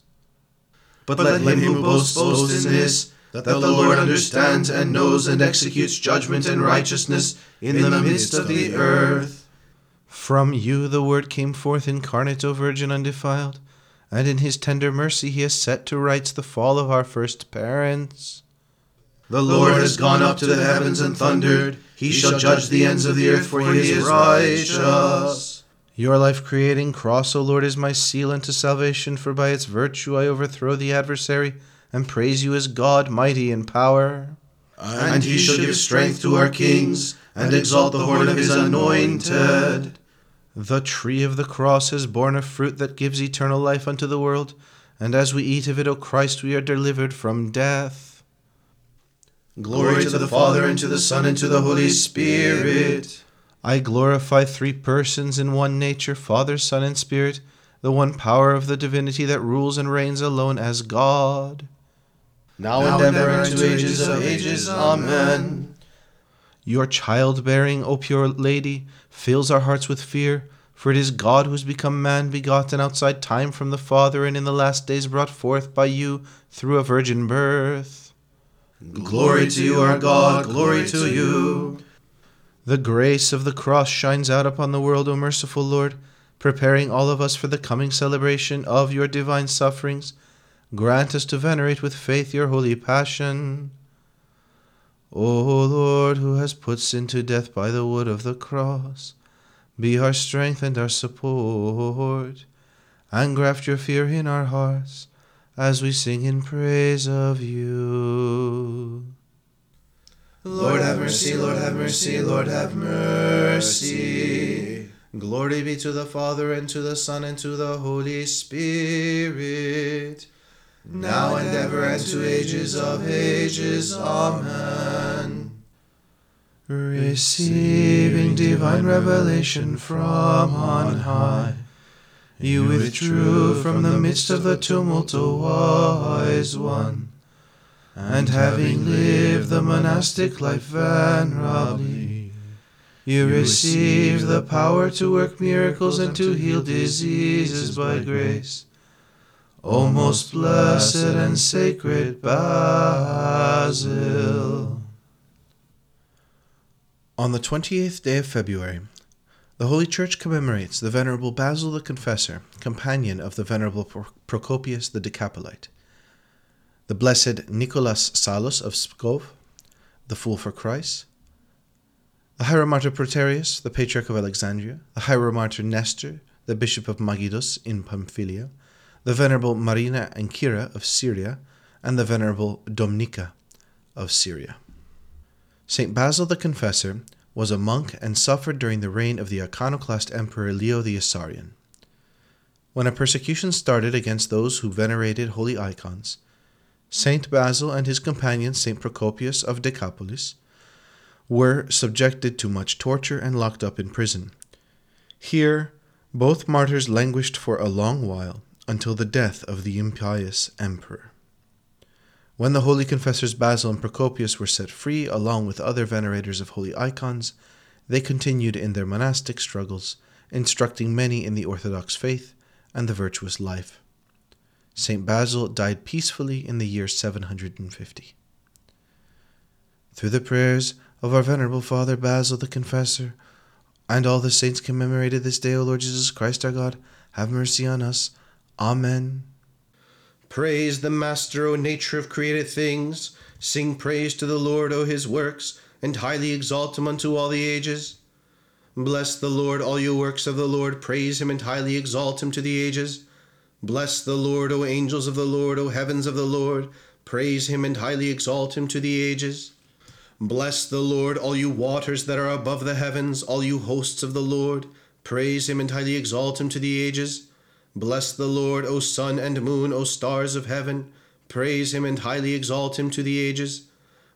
But let him who boasts boast in this, that the Lord understands and knows and executes judgment and righteousness in the midst of the earth. From you the Word came forth incarnate, O Virgin undefiled, and in his tender mercy he has set to rights the fall of our first parents. The Lord has gone up to the heavens and thundered. He shall judge the ends of the earth, for he is righteous. Your life creating cross, O Lord, is my seal unto salvation, for by its virtue I overthrow the adversary and praise you as God, mighty in power. And he shall give strength to our kings and exalt the horn of his anointed. The tree of the cross has borne a fruit that gives eternal life unto the world, and as we eat of it, O Christ, we are delivered from death. Glory to the Father, and to the Son, and to the Holy Spirit. I glorify three persons in one nature, Father, Son, and Spirit, the one power of the divinity that rules and reigns alone as God. Now, now and ever, and to ages of ages. Amen. Your childbearing, O pure Lady, fills our hearts with fear, for it is God who has become man, begotten outside time from the Father, and in the last days brought forth by you through a virgin birth. Glory to you, our God, glory to you. The grace of the cross shines out upon the world, O merciful Lord, preparing all of us for the coming celebration of your divine sufferings. Grant us to venerate with faith your holy passion. O Lord, who has put sin to death by the wood of the cross, be our strength and our support, and graft your fear in our hearts as we sing in praise of you. Lord have mercy, Lord have mercy, Lord have mercy. Glory be to the Father, and to the Son, and to the Holy Spirit, now and ever, and to ages of ages. Amen. Receiving divine revelation from on high, you withdrew from the midst of the tumult, O wise one and having lived the monastic life venerably, you received the power to work miracles and to heal diseases by grace. O most blessed and sacred Basil. On the 28th day of February, the Holy Church commemorates the Venerable Basil the Confessor, companion of the Venerable Procopius the Decapolite. The blessed Nicholas Salos of Pskov, the Fool for Christ, the Hieromartyr Proterius, the Patriarch of Alexandria, the Hieromartyr Nestor, the Bishop of Magidus in Pamphylia, the Venerable Marina and Cyra of Syria, and the Venerable Domnica of Syria. Saint Basil the Confessor was a monk and suffered during the reign of the iconoclast Emperor Leo the Isaurian. When a persecution started against those who venerated holy icons, Saint Basil and his companion Saint Procopius of Decapolis were subjected to much torture and locked up in prison. Here, both martyrs languished for a long while until the death of the impious emperor. When the holy confessors Basil and Procopius were set free, along with other venerators of holy icons, they continued in their monastic struggles, instructing many in the Orthodox faith and the virtuous life. St. Basil died peacefully in the year 750. Through the prayers of our venerable Father Basil the Confessor, and all the saints commemorated this day, O Lord Jesus Christ our God, have mercy on us. Amen. Praise the Master, O nature of created things. Sing praise to the Lord, O his works, and highly exalt him unto all the ages. Bless the Lord, all you works of the Lord. Praise him and highly exalt him to the ages. Bless the Lord, O angels of the Lord, O heavens of the Lord. Praise him and highly exalt him to the ages. Bless the Lord, all you waters that are above the heavens, all you hosts of the Lord. Praise him and highly exalt him to the ages. Bless the Lord, O sun and moon, O stars of heaven. Praise him and highly exalt him to the ages.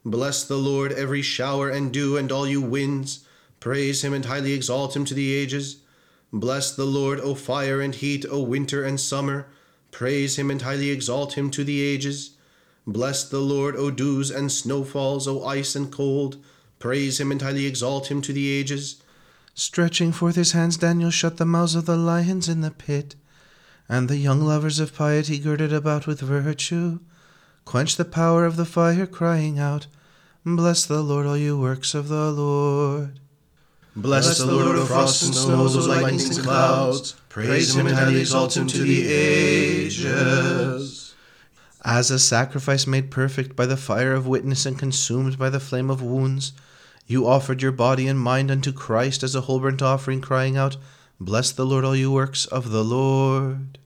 Bless the Lord, every shower and dew, and all you winds. Praise him and highly exalt him to the ages. Bless the Lord, O fire and heat, O winter and summer. Praise him and highly exalt him to the ages. Bless the Lord, O dews and snowfalls, O ice and cold. Praise him and highly exalt him to the ages. Stretching forth his hands, Daniel shut the mouths of the lions in the pit and the young lovers of piety girded about with virtue, quench the power of the fire, crying out, Bless the Lord, all you works of the Lord. Bless, the Lord, O frost and snows, O lightnings and clouds. Praise him and highly exalt him to the ages. As a sacrifice made perfect by the fire of witness and consumed by the flame of wounds, you offered your body and mind unto Christ as a whole burnt offering, crying out, Bless the Lord, all you works of the Lord.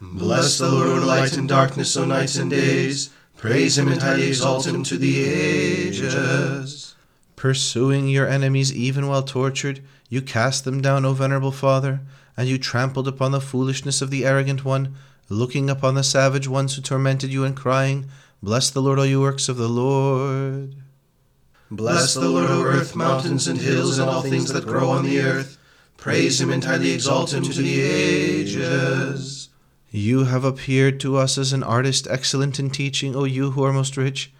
Bless the Lord, light and darkness, O nights and days. Praise him and highly exalt him to the ages. Pursuing your enemies even while tortured, you cast them down, O venerable Father, and you trampled upon the foolishness of the arrogant one, looking upon the savage ones who tormented you and crying, Bless the Lord, all you works of the Lord. Bless the Lord, O earth, mountains, and hills, and all things that grow on the earth. Praise him and highly exalt him to the ages. You have appeared to us as an artist excellent in teaching, O you who are most rich.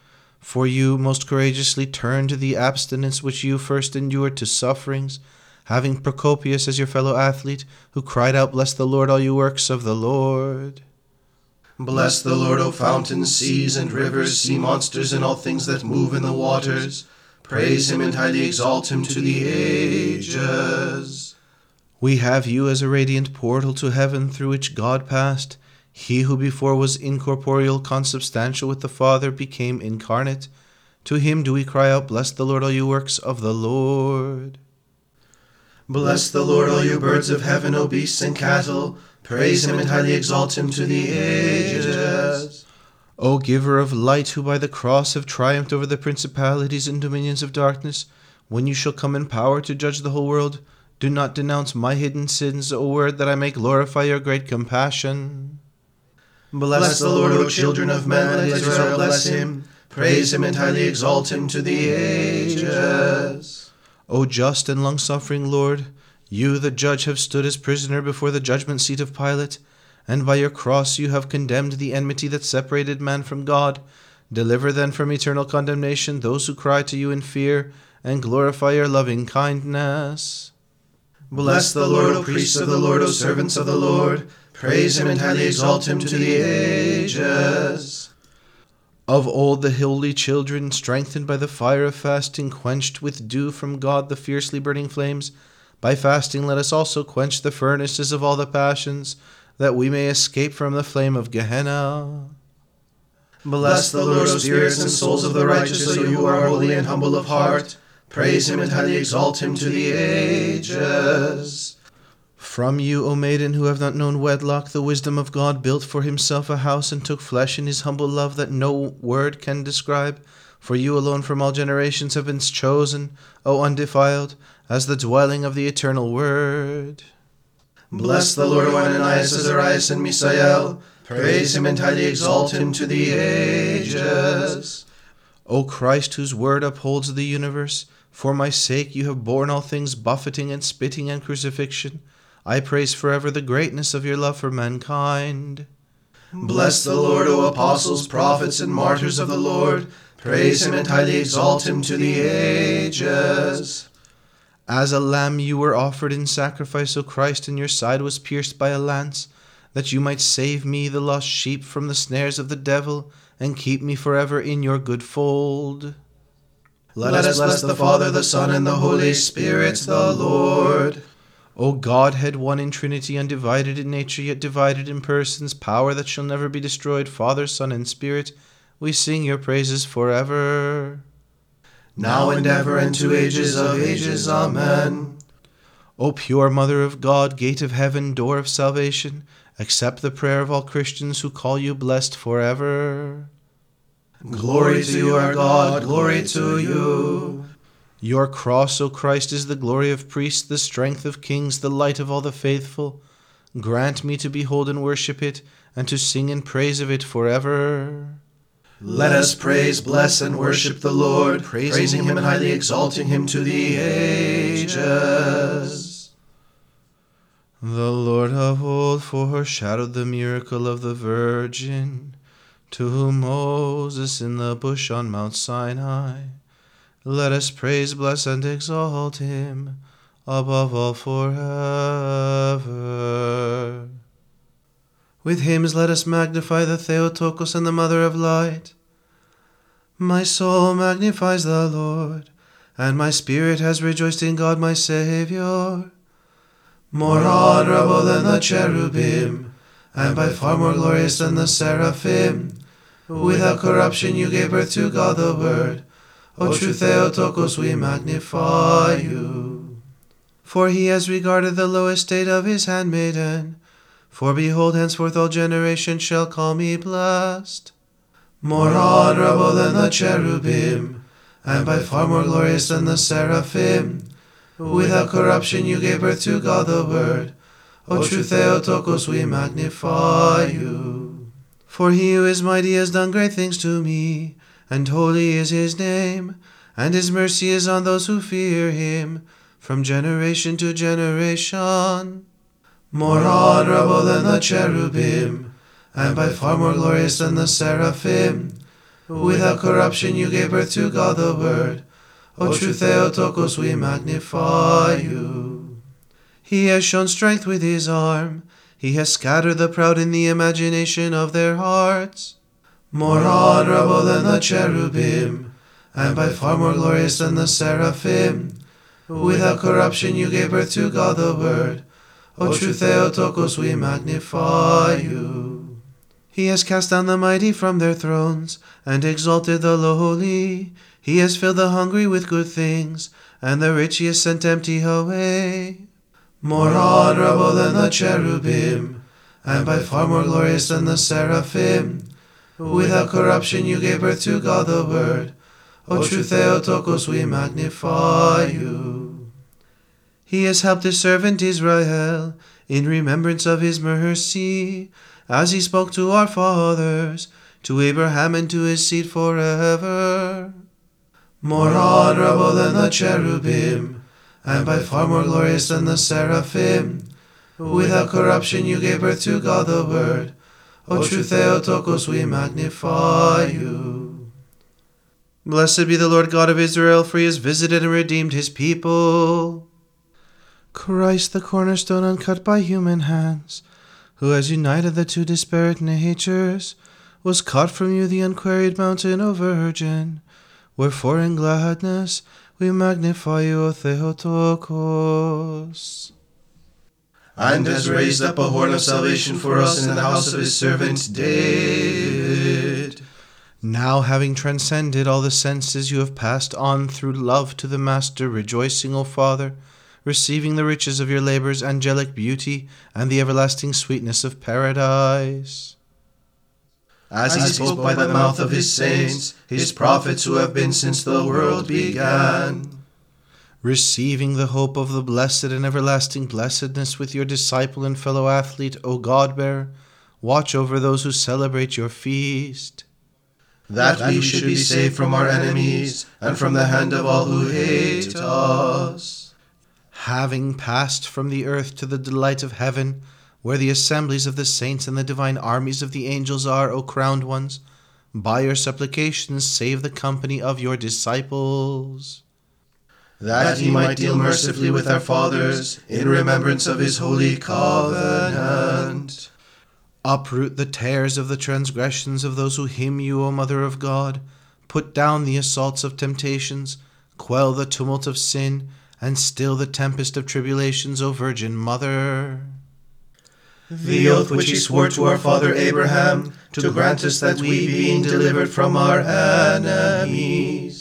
For you most courageously turned to the abstinence which you first endured to sufferings, having Procopius as your fellow athlete, who cried out, Bless the Lord, all you works of the Lord. Bless the Lord, O fountains, seas, and rivers, sea monsters, and all things that move in the waters. Praise him and highly exalt him to the ages. We have you as a radiant portal to heaven through which God passed. He who before was incorporeal, consubstantial with the Father, became incarnate. To him do we cry out, Bless the Lord, all you works of the Lord. Bless the Lord, all you birds of heaven, O beasts and cattle. Praise him and highly exalt him to the ages. O giver of light, who by the cross have triumphed over the principalities and dominions of darkness, when you shall come in power to judge the whole world, do not denounce my hidden sins, O word, that I may glorify your great compassion. Bless the Lord, O children of men, let Israel bless him. Praise him and highly exalt him to the ages. O just and long suffering Lord, you, the judge, have stood as prisoner before the judgment seat of Pilate, and by your cross you have condemned the enmity that separated man from God. Deliver then from eternal condemnation those who cry to you in fear, and glorify your loving kindness. Bless the Lord, O priests of the Lord, O servants of the Lord. Praise him and highly exalt him to the ages. Of old the holy children, strengthened by the fire of fasting, quenched with dew from God the fiercely burning flames. By fasting let us also quench the furnaces of all the passions, that we may escape from the flame of Gehenna. Bless the Lord, O spirits and souls of the righteous, so you are holy and humble of heart. Praise him and highly exalt him to the ages. From you, O maiden who have not known wedlock, the wisdom of God built for himself a house and took flesh in his humble love that no word can describe. For you alone from all generations have been chosen, O undefiled, as the dwelling of the eternal Word. Bless the Lord, O Ananias, Azarias, and Misael. Praise him and highly exalt him to the ages. O Christ, whose word upholds the universe, for my sake you have borne all things, buffeting and spitting and crucifixion. I praise forever the greatness of your love for mankind. Bless the Lord, O apostles, prophets, and martyrs of the Lord. Praise him and highly exalt him to the ages. As a lamb you were offered in sacrifice, O Christ, and your side was pierced by a lance, that you might save me, the lost sheep, from the snares of the devil, and keep me forever in your good fold. Let, us bless the Father, the Son, and the Holy Spirit, the Lord. O Godhead, one in Trinity, undivided in nature, yet divided in persons, power that shall never be destroyed, Father, Son, and Spirit, we sing your praises forever. Now and ever and to ages of ages. Amen. O pure Mother of God, gate of heaven, door of salvation, accept the prayer of all Christians who call you blessed forever. Glory to you, our God, glory to you. Your cross, O Christ, is the glory of priests, the strength of kings, the light of all the faithful. Grant me to behold and worship it, and to sing in praise of it forever. Let us praise, bless, and worship the Lord, praising him and highly exalting him to the ages. The Lord of old foreshadowed the miracle of the Virgin to Moses in the bush on Mount Sinai. Let us praise, bless, and exalt him above all forever. With hymns let us magnify the Theotokos and the Mother of Light. My soul magnifies the Lord, and my spirit has rejoiced in God my Saviour. More honorable than the cherubim, and by far more glorious than the seraphim. Without corruption you gave birth to God the Word. O true Theotokos, we magnify you. For he has regarded the low estate of his handmaiden. For behold, henceforth all generations shall call me blessed. More honorable than the cherubim, and by far more glorious than the seraphim. Without corruption you gave birth to God the Word. O true Theotokos, we magnify you. For he who is mighty has done great things to me, and holy is his name, and his mercy is on those who fear him, from generation to generation. More honorable than the cherubim, and by far more glorious than the seraphim. Without corruption you gave birth to God the Word. O true Theotokos, we magnify you. He has shown strength with his arm. He has scattered the proud in the imagination of their hearts. More honorable than the cherubim, and by far more glorious than the seraphim. Without corruption you gave birth to God the Word. O true Theotokos, we magnify you. He has cast down the mighty from their thrones, and exalted the lowly. He has filled the hungry with good things, and the rich he has sent empty away. More honorable than the cherubim, and by far more glorious than the seraphim. Without corruption you gave birth to God the Word. O true Theotokos, we magnify you. He has helped his servant Israel in remembrance of his mercy, as he spoke to our fathers, to Abraham and to his seed forever. More honorable than the cherubim, and by far more glorious than the seraphim. Without corruption you gave birth to God the Word. O true Theotokos, we magnify you. Blessed be the Lord God of Israel, for he has visited and redeemed his people. Christ, the cornerstone uncut by human hands, who has united the two disparate natures, was cut from you the unquarried mountain, O Virgin. Wherefore in gladness we magnify you, O Theotokos. And has raised up a horn of salvation for us in the house of his servant David, Now, having transcended all the senses, you have passed on through love to the Master, rejoicing, O Father, receiving the riches of your labors, angelic beauty, and the everlasting sweetness of paradise. As he spoke by the mouth of his saints, his prophets who have been since the world began. Receiving the hope of the blessed and everlasting blessedness with your disciple and fellow athlete, O God bearer, watch over those who celebrate your feast. That we should be saved from our enemies and from the hand of all who hate us. Having passed from the earth to the delight of heaven, where the assemblies of the saints and the divine armies of the angels are, O crowned ones, by your supplications save the company of your disciples. That he might deal mercifully with our fathers in remembrance of his holy covenant. Uproot the tares of the transgressions of those who hymn you, O Mother of God. Put down the assaults of temptations, quell the tumult of sin, and still the tempest of tribulations, O Virgin Mother. The oath which he swore to our father Abraham, to grant us that we, being delivered from our enemies,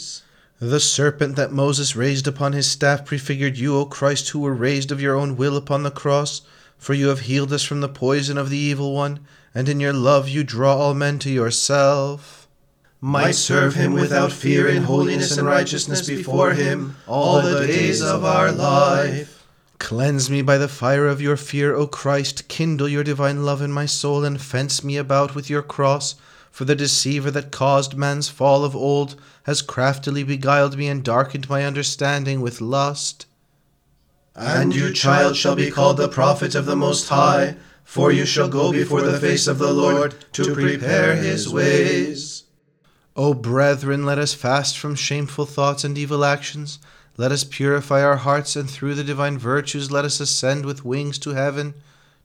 The serpent that Moses raised upon his staff prefigured you, O Christ, who were raised of your own will upon the cross. For you have healed us from the poison of the evil one, and in your love you draw all men to yourself. might serve him without fear in holiness and righteousness before him all the days of our life. Cleanse me by the fire of your fear, O Christ. Kindle your divine love in my soul, and fence me about with your cross. For the deceiver that caused man's fall of old has craftily beguiled me and darkened my understanding with lust. And you, child, shall be called the prophet of the Most High, for you shall go before the face of the Lord to prepare his ways. O brethren, let us fast from shameful thoughts and evil actions. Let us purify our hearts, and through the divine virtues let us ascend with wings to heaven,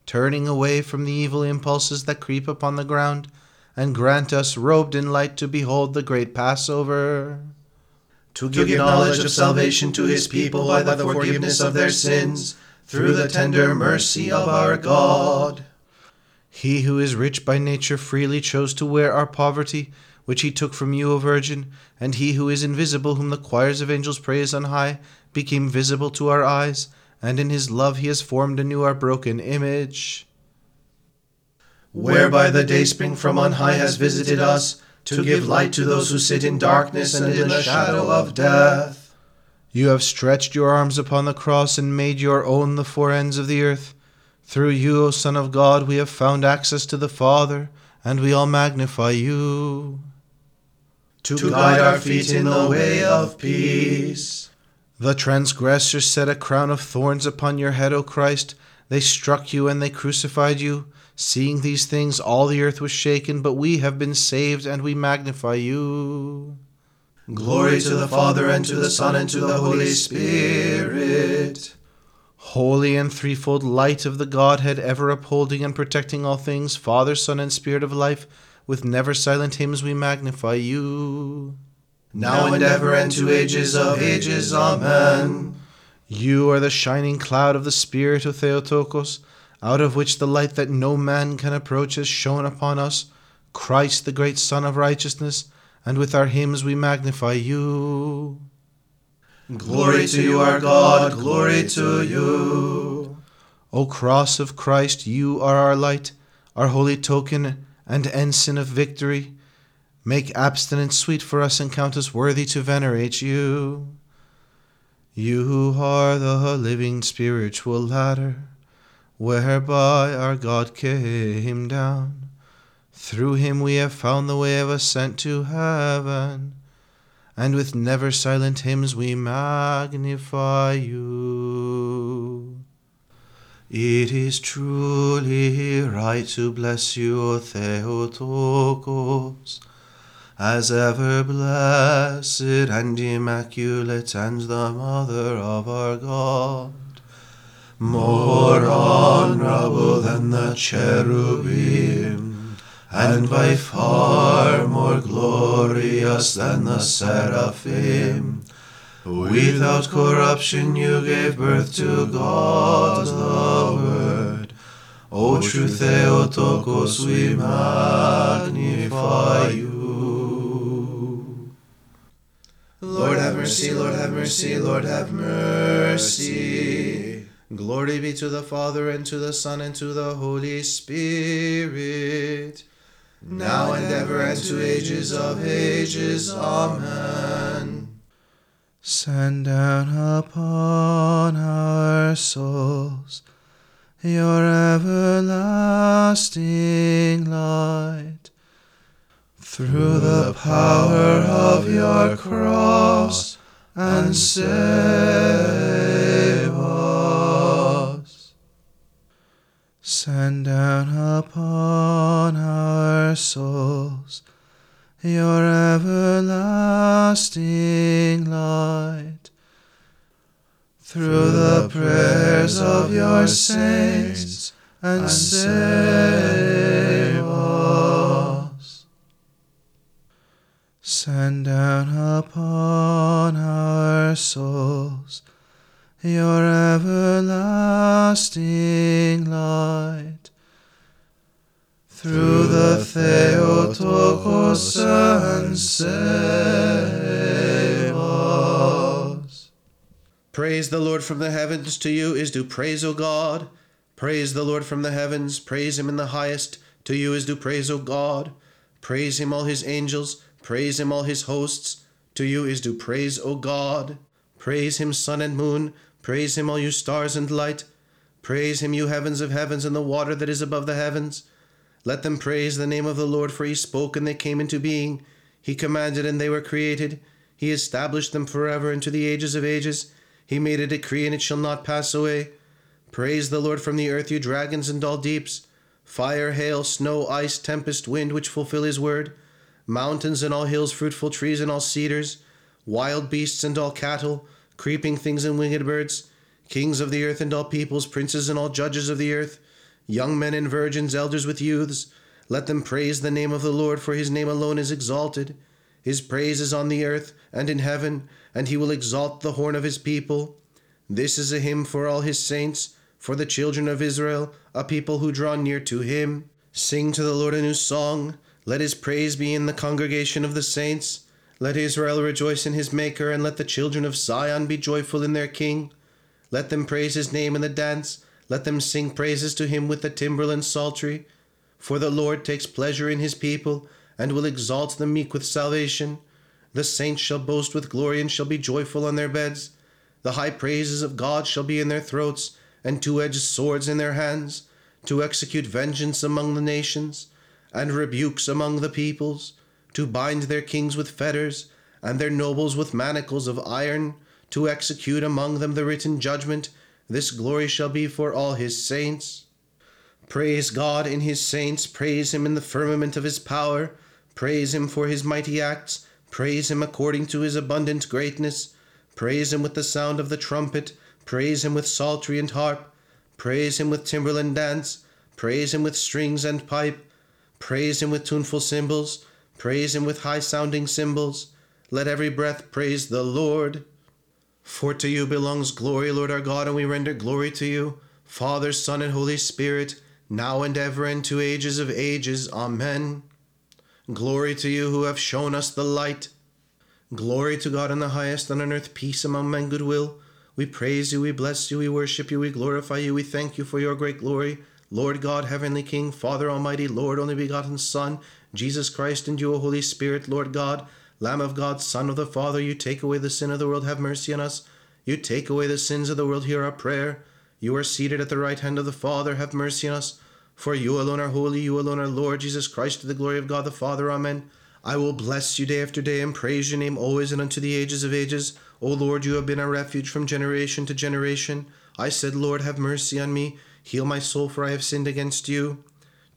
turning away from the evil impulses that creep upon the ground, and grant us, robed in light, to behold the great Passover. To give knowledge of salvation to his people by the forgiveness of their sins, through the tender mercy of our God. He who is rich by nature freely chose to wear our poverty, which he took from you, O Virgin, and he who is invisible, whom the choirs of angels praise on high, became visible to our eyes, and in his love he has formed anew our broken image. Whereby the dayspring from on high has visited us, to give light to those who sit in darkness and in the shadow of death. You have stretched your arms upon the cross and made your own the four ends of the earth. Through you, O Son of God, we have found access to the Father, and we all magnify you. To guide our feet in the way of peace. The transgressors set a crown of thorns upon your head, O Christ. They struck you and they crucified you. Seeing these things, all the earth was shaken, but we have been saved, and we magnify you. Glory to the Father, and to the Son, and to the Holy Spirit. Holy and threefold light of the Godhead, ever upholding and protecting all things, Father, Son, and Spirit of life, with never silent hymns we magnify you. Now and ever, and to ages of ages. Amen. You are the shining cloud of the Spirit of Theotokos, out of which the light that no man can approach has shone upon us, Christ, the great Sun of righteousness, and with our hymns we magnify you. Glory to you, our God, glory to you. O cross of Christ, you are our light, our holy token and ensign of victory. Make abstinence sweet for us and count us worthy to venerate you. You are the living spiritual ladder whereby our God came down. Through him we have found the way of ascent to heaven, and with never silent hymns we magnify you. It is truly right to bless you, O Theotokos, as ever blessed and immaculate and the Mother of our God more honorable than the cherubim, and by far more glorious than the seraphim. Without corruption you gave birth to God the Word. O true Theotokos, we magnify you. Lord have mercy, Lord have mercy, Lord have mercy. Glory be to the Father, and to the Son, and to the Holy Spirit, now and ever, and to ages of ages. Amen. Send down upon our souls your everlasting light. Through the power of your cross, and save us. Send down upon our souls your everlasting light. Through the prayers of your saints, and save us. Send down upon our souls your everlasting light. Through the Theotokos and us. Praise the Lord from the heavens to you is due praise, O God. Praise the Lord from the heavens, praise him in the highest. To you is due praise, O God. Praise him, all his angels, praise him, all his hosts. To you is due praise, O God. Praise him, sun and moon, praise him, all you stars and light. Praise him, you heavens of heavens, and the water that is above the heavens. Let them praise the name of the Lord, for he spoke and they came into being. He commanded and they were created. He established them forever into the ages of ages. He made a decree and it shall not pass away. Praise the Lord from the earth, you dragons and all deeps. Fire, hail, snow, ice, tempest, wind, which fulfill his word. Mountains and all hills, fruitful trees and all cedars. Wild beasts and all cattle, creeping things and winged birds. Kings of the earth and all peoples, princes and all judges of the earth. Young men and virgins, elders with youths. Let them praise the name of the Lord, for his name alone is exalted. His praise is on the earth and in heaven, and he will exalt the horn of his people. This is a hymn for all his saints, for the children of Israel, a people who draw near to him. Sing to the Lord a new song. Let his praise be in the congregation of the saints. Let Israel rejoice in his Maker, and let the children of Zion be joyful in their King. Let them praise his name in the dance. Let them sing praises to him with the timbrel and psaltery. For the Lord takes pleasure in his people, and will exalt the meek with salvation. The saints shall boast with glory and shall be joyful on their beds. The high praises of God shall be in their throats, and two edged swords in their hands, to execute vengeance among the nations, and rebukes among the peoples, to bind their kings with fetters, and their nobles with manacles of iron, to execute among them the written judgment. This glory shall be for all his saints. Praise God in his saints, praise him in the firmament of his power, praise him for his mighty acts, praise him according to his abundant greatness, praise him with the sound of the trumpet, praise him with psaltery and harp, praise him with timbrel and dance, praise him with strings and pipe, praise him with tuneful cymbals, praise him with high sounding cymbals. Let every breath praise the Lord. For to you belongs glory, Lord our God, and we render glory to you, Father, Son, and Holy Spirit, now and ever, and to ages of ages. Amen. Glory to you who have shown us the light. Glory to God in the highest, and on earth peace among men goodwill. We praise you, we bless you, we worship you, we glorify you, we thank you for your great glory. Lord God, Heavenly King, Father Almighty, Lord, only begotten Son, Jesus Christ, and you, O Holy Spirit, Lord God, Lamb of God, Son of the Father, you take away the sin of the world, have mercy on us. You take away the sins of the world, hear our prayer. You are seated at the right hand of the Father, have mercy on us. For you alone are holy, you alone are Lord Jesus Christ, to the glory of God the Father. Amen. I will bless you day after day and praise your name always and unto the ages of ages. O Lord, you have been our refuge from generation to generation. I said, Lord, have mercy on me. Heal my soul, for I have sinned against you.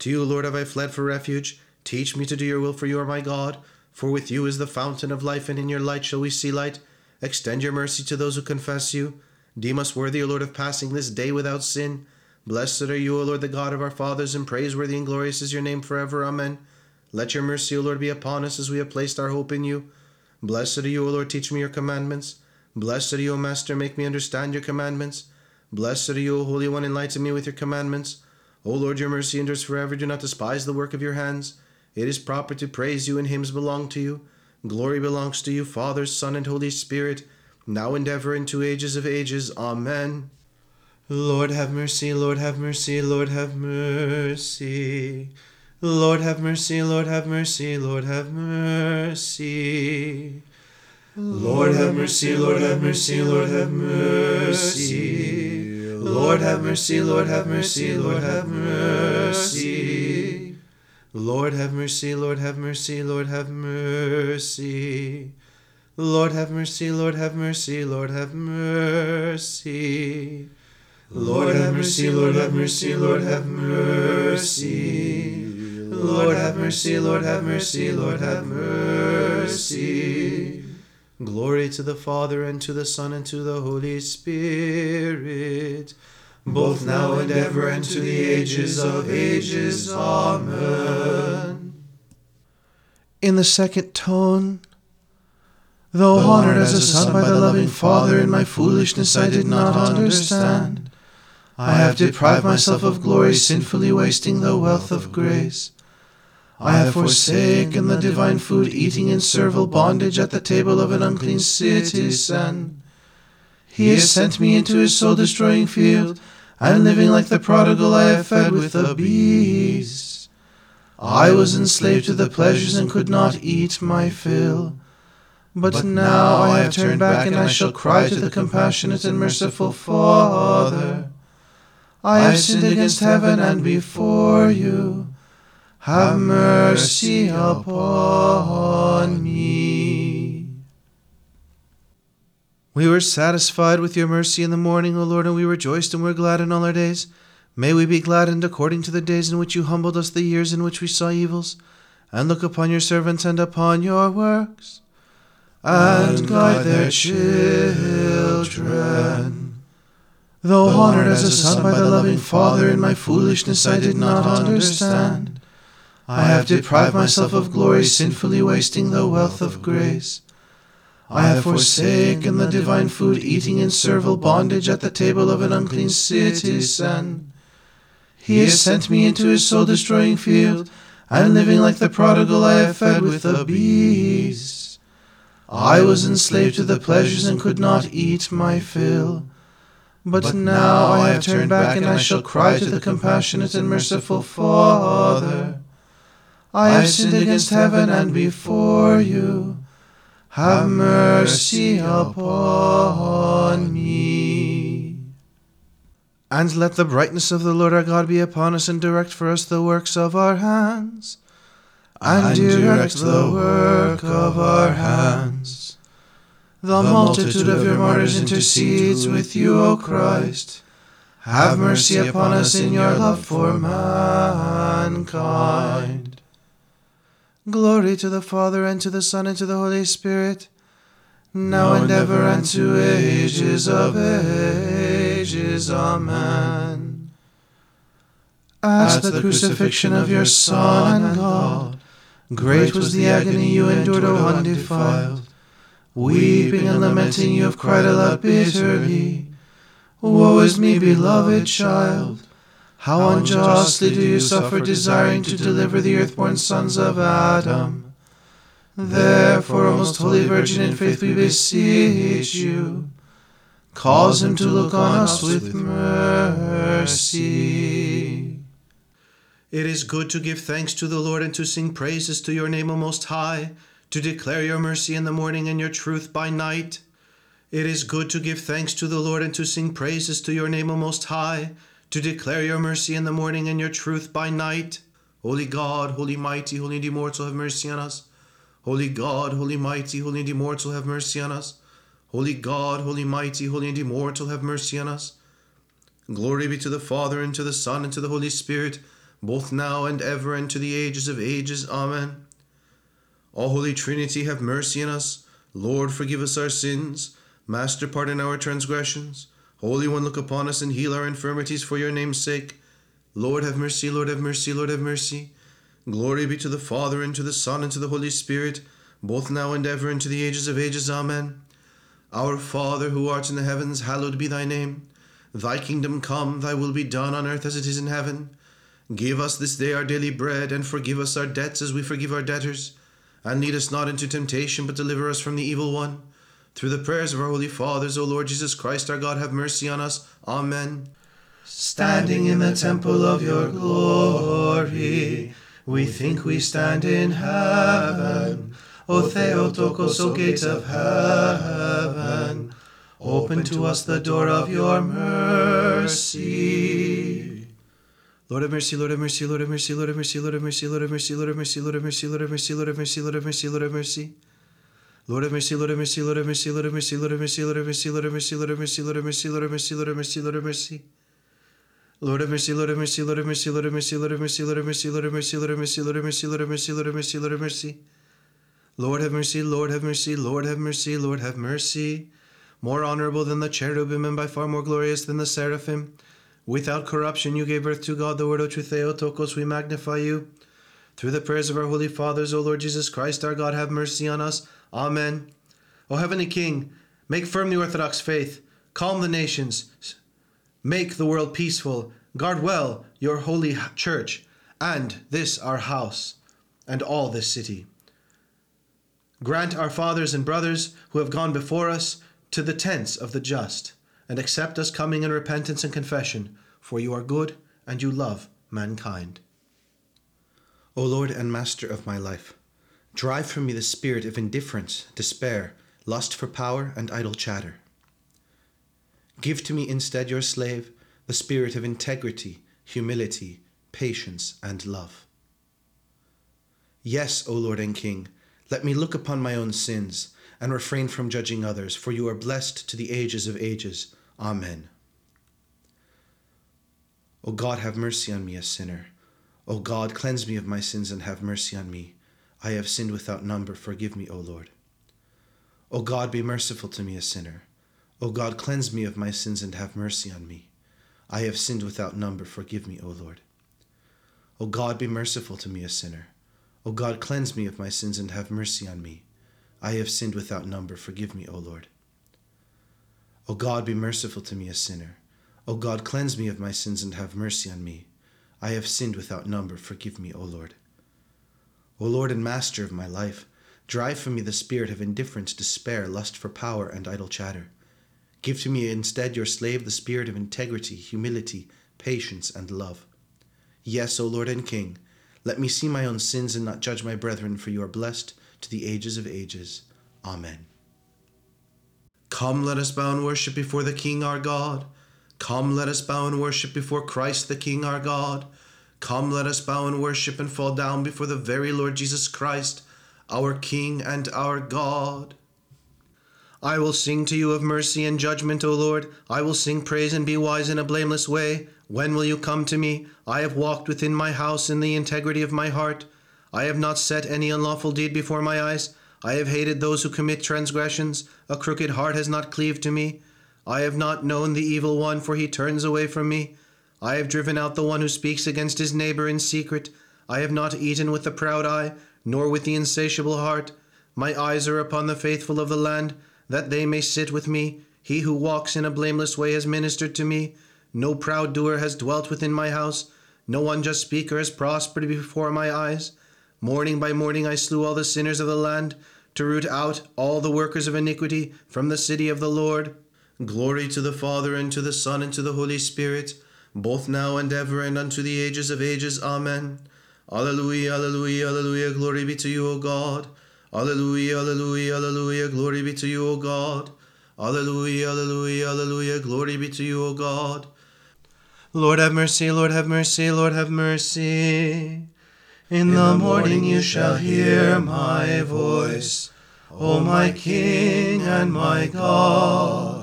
To you, Lord, have I fled for refuge. Teach me to do your will, for you are my God. For with you is the fountain of life, and in your light shall we see light. Extend your mercy to those who confess you. Deem us worthy, O Lord, of passing this day without sin. Blessed are you, O Lord, the God of our fathers, and praiseworthy and glorious is your name forever. Amen. Let your mercy, O Lord, be upon us as we have placed our hope in you. Blessed are you, O Lord, teach me your commandments. Blessed are you, O Master, make me understand your commandments. Blessed are you, O Holy One, enlighten me with your commandments. O Lord, your mercy endures forever. Do not despise the work of your hands. It is proper to praise you, and hymns belong to you. Glory belongs to you, Father, Son, and Holy Spirit, now and ever into ages of ages. Amen. Lord have mercy, Lord have mercy, Lord have mercy. Lord have mercy, Lord have mercy, Lord have mercy. Lord have mercy, Lord have mercy, Lord have mercy. Lord have mercy, Lord have mercy, Lord have mercy. Lord have mercy, Lord have mercy, Lord have mercy. Lord have mercy, Lord have mercy, Lord have mercy. Lord have mercy, Lord have mercy, Lord have mercy. Lord have mercy, Lord have mercy, Lord have mercy. Glory to the Father, and to the Son, and to the Holy Spirit, both now and ever, and to the ages of ages. Amen. In the second tone, though honored as a son by the loving Father, in my foolishness I did not understand. I have deprived myself of glory, sinfully wasting the wealth of grace. I have forsaken the divine food, eating in servile bondage at the table of an unclean citizen. He has sent me into his soul destroying field, and living like the prodigal, I have fed with the beasts. I was enslaved to the pleasures and could not eat my fill. But now I have turned back, and I shall cry to the compassionate and merciful Father. I have sinned against heaven and before you. Have mercy upon me. We were satisfied with your mercy in the morning, O Lord, and we rejoiced and were glad in all our days. May we be gladdened according to the days in which you humbled us, the years in which we saw evils, and look upon your servants and upon your works, and guide their children. Though honored as a son by the loving Father, in my foolishness I did not understand. I have deprived myself of glory, sinfully wasting the wealth of grace. I have forsaken the divine food, eating in servile bondage at the table of an unclean citizen. He has sent me into his soul destroying field, and living like the prodigal, I have fed with the beasts. I was enslaved to the pleasures and could not eat my fill. But now I have turned back, and I shall cry to the compassionate and merciful Father. I have sinned against heaven and before you. Have mercy upon me. And let the brightness of the Lord our God be upon us, and direct for us the works of our hands. And, direct the work of our hands. The multitude of your martyrs intercedes with you, O Christ. Have mercy upon us in your love for mankind. Glory to the Father, and to the Son, and to the Holy Spirit, now and ever, and to ages of ages. Amen. At the crucifixion of your Son God, great was the agony you endured, O undefiled. Weeping and lamenting, you have cried aloud bitterly. Woe is me, beloved child! How unjustly do you suffer, desiring to deliver the earthborn sons of Adam? Therefore, O most holy Virgin, in faith we beseech you, cause him to look on us with mercy. It is good to give thanks to the Lord and to sing praises to your name, O Most High, to declare your mercy in the morning and your truth by night. It is good to give thanks to the Lord and to sing praises to your name, O Most High to declare your mercy in the morning and your truth by night. Holy God, holy mighty, holy and immortal, have mercy on us. Holy God, holy mighty, holy and immortal, have mercy on us. Holy God, holy mighty, holy and immortal, have mercy on us. Glory be to the Father, and to the Son, and to the Holy Spirit, both now and ever, and to the ages of ages. Amen. All Holy Trinity, have mercy on us. Lord, forgive us our sins. Master, pardon our transgressions. Holy One, look upon us and heal our infirmities for your name's sake. Lord, have mercy, Lord, have mercy, Lord, have mercy. Glory be to the Father, and to the Son, and to the Holy Spirit, both now and ever, and to the ages of ages. Amen. Our Father, who art in the heavens, hallowed be thy name. Thy kingdom come, thy will be done on earth as it is in heaven. Give us this day our daily bread, and forgive us our debts as we forgive our debtors. And lead us not into temptation, but deliver us from the evil one. Through the prayers of our holy fathers, O Lord Jesus Christ, our God, have mercy on us. Amen. Standing in the temple of your glory, we think we stand in heaven. O Theotokos, O gate of heaven, open to us the door of your mercy. Lord have mercy, Lord have mercy, Lord have mercy, Lord have mercy, Lord have mercy, Lord have mercy, Lord have mercy, Lord have mercy, Lord have mercy, Lord have mercy, Lord have mercy, Lord have mercy. Lord have mercy, Lord have mercy, Lord have mercy, Lord have mercy, Lord have mercy, Lord have mercy, Lord have mercy, Lord have mercy, Lord have mercy, Lord have mercy, Lord have mercy, Lord have mercy. Lord have mercy, Lord have mercy, Lord have mercy, Lord have mercy, Lord have mercy, Lord have mercy, Lord have mercy, Lord have mercy, Lord have mercy, Lord have mercy, Lord have mercy, Lord have mercy. Lord have mercy, Lord have mercy, Lord have mercy, Lord have mercy. More honorable than the cherubim and by far more glorious than the seraphim. Without corruption you gave birth to God, the word of truth, Theotokos, we magnify you. Through the prayers of our holy fathers, O Lord Jesus Christ, our God, have mercy on us. Amen. O heavenly King, make firm the orthodox faith, calm the nations, make the world peaceful, guard well your holy church, and this our house, and all this city. Grant our fathers and brothers who have gone before us to the tents of the just, and accept us coming in repentance and confession, for you are good and you love mankind. O Lord and Master of my life, drive from me the spirit of indifference, despair, lust for power, and idle chatter. Give to me instead, your slave, the spirit of integrity, humility, patience, and love. Yes, O Lord and King, let me look upon my own sins and refrain from judging others, for you are blessed to the ages of ages. Amen. O God, have mercy on me, a sinner. O God, cleanse me of my sins and have mercy on me. I have sinned without number. Forgive me, O Lord. O God, be merciful to me, a sinner. O God, cleanse me of my sins and have mercy on me. I have sinned without number. Forgive me, O Lord. O God, be merciful to me, a sinner. O God, cleanse me of my sins and have mercy on me. I have sinned without number. Forgive me, O Lord. O God, be merciful to me, a sinner. O God, cleanse me of my sins and have mercy on me. I have sinned without number. Forgive me, O Lord. O Lord and Master of my life, drive from me the spirit of indifference, despair, lust for power, and idle chatter. Give to me instead, your slave, the spirit of integrity, humility, patience, and love. Yes, O Lord and King, let me see my own sins and not judge my brethren, for you are blessed to the ages of ages. Amen. Come, let us bow and worship before the King our God. Come, let us bow and worship before Christ the King our God. Come, let us bow and worship and fall down before the very Lord Jesus Christ, our King and our God. I will sing to you of mercy and judgment, O Lord. I will sing praise and be wise in a blameless way. When will you come to me? I have walked within my house in the integrity of my heart. I have not set any unlawful deed before my eyes. I have hated those who commit transgressions. A crooked heart has not cleaved to me. I have not known the evil one, for he turns away from me. I have driven out the one who speaks against his neighbor in secret. I have not eaten with the proud eye, nor with the insatiable heart. My eyes are upon the faithful of the land, that they may sit with me. He who walks in a blameless way has ministered to me. No proud doer has dwelt within my house. No unjust speaker has prospered before my eyes. Morning by morning I slew all the sinners of the land, to root out all the workers of iniquity from the city of the Lord. Glory to the Father, and to the Son, and to the Holy Spirit, both now and ever, and unto the ages of ages. Amen. Alleluia, alleluia, alleluia, glory be to you, O God. Alleluia, alleluia, alleluia, glory be to you, O God. Alleluia, alleluia, alleluia, glory be to you, O God. Lord have mercy, Lord have mercy, Lord have mercy. In the morning you shall hear my voice, O my King and my God.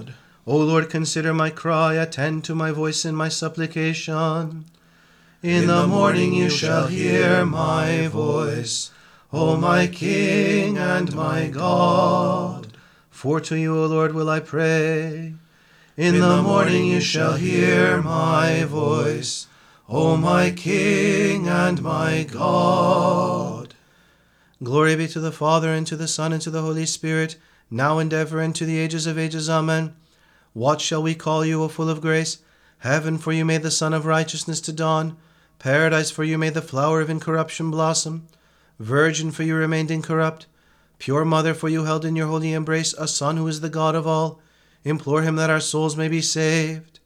O Lord, consider my cry, attend to my voice and my supplication. In the morning you shall hear my voice, O my King and my God. For to you, O Lord, will I pray. In the morning you shall hear my voice, O my King and my God. Glory be to the Father, and to the Son, and to the Holy Spirit, now and ever, and to the ages of ages. Amen. What shall we call you, O full of grace? Heaven, for you made the sun of righteousness to dawn. Paradise, for you made the flower of incorruption blossom. Virgin, for you remained incorrupt. Pure Mother, for you held in your holy embrace a Son who is the God of all. Implore him that our souls may be saved.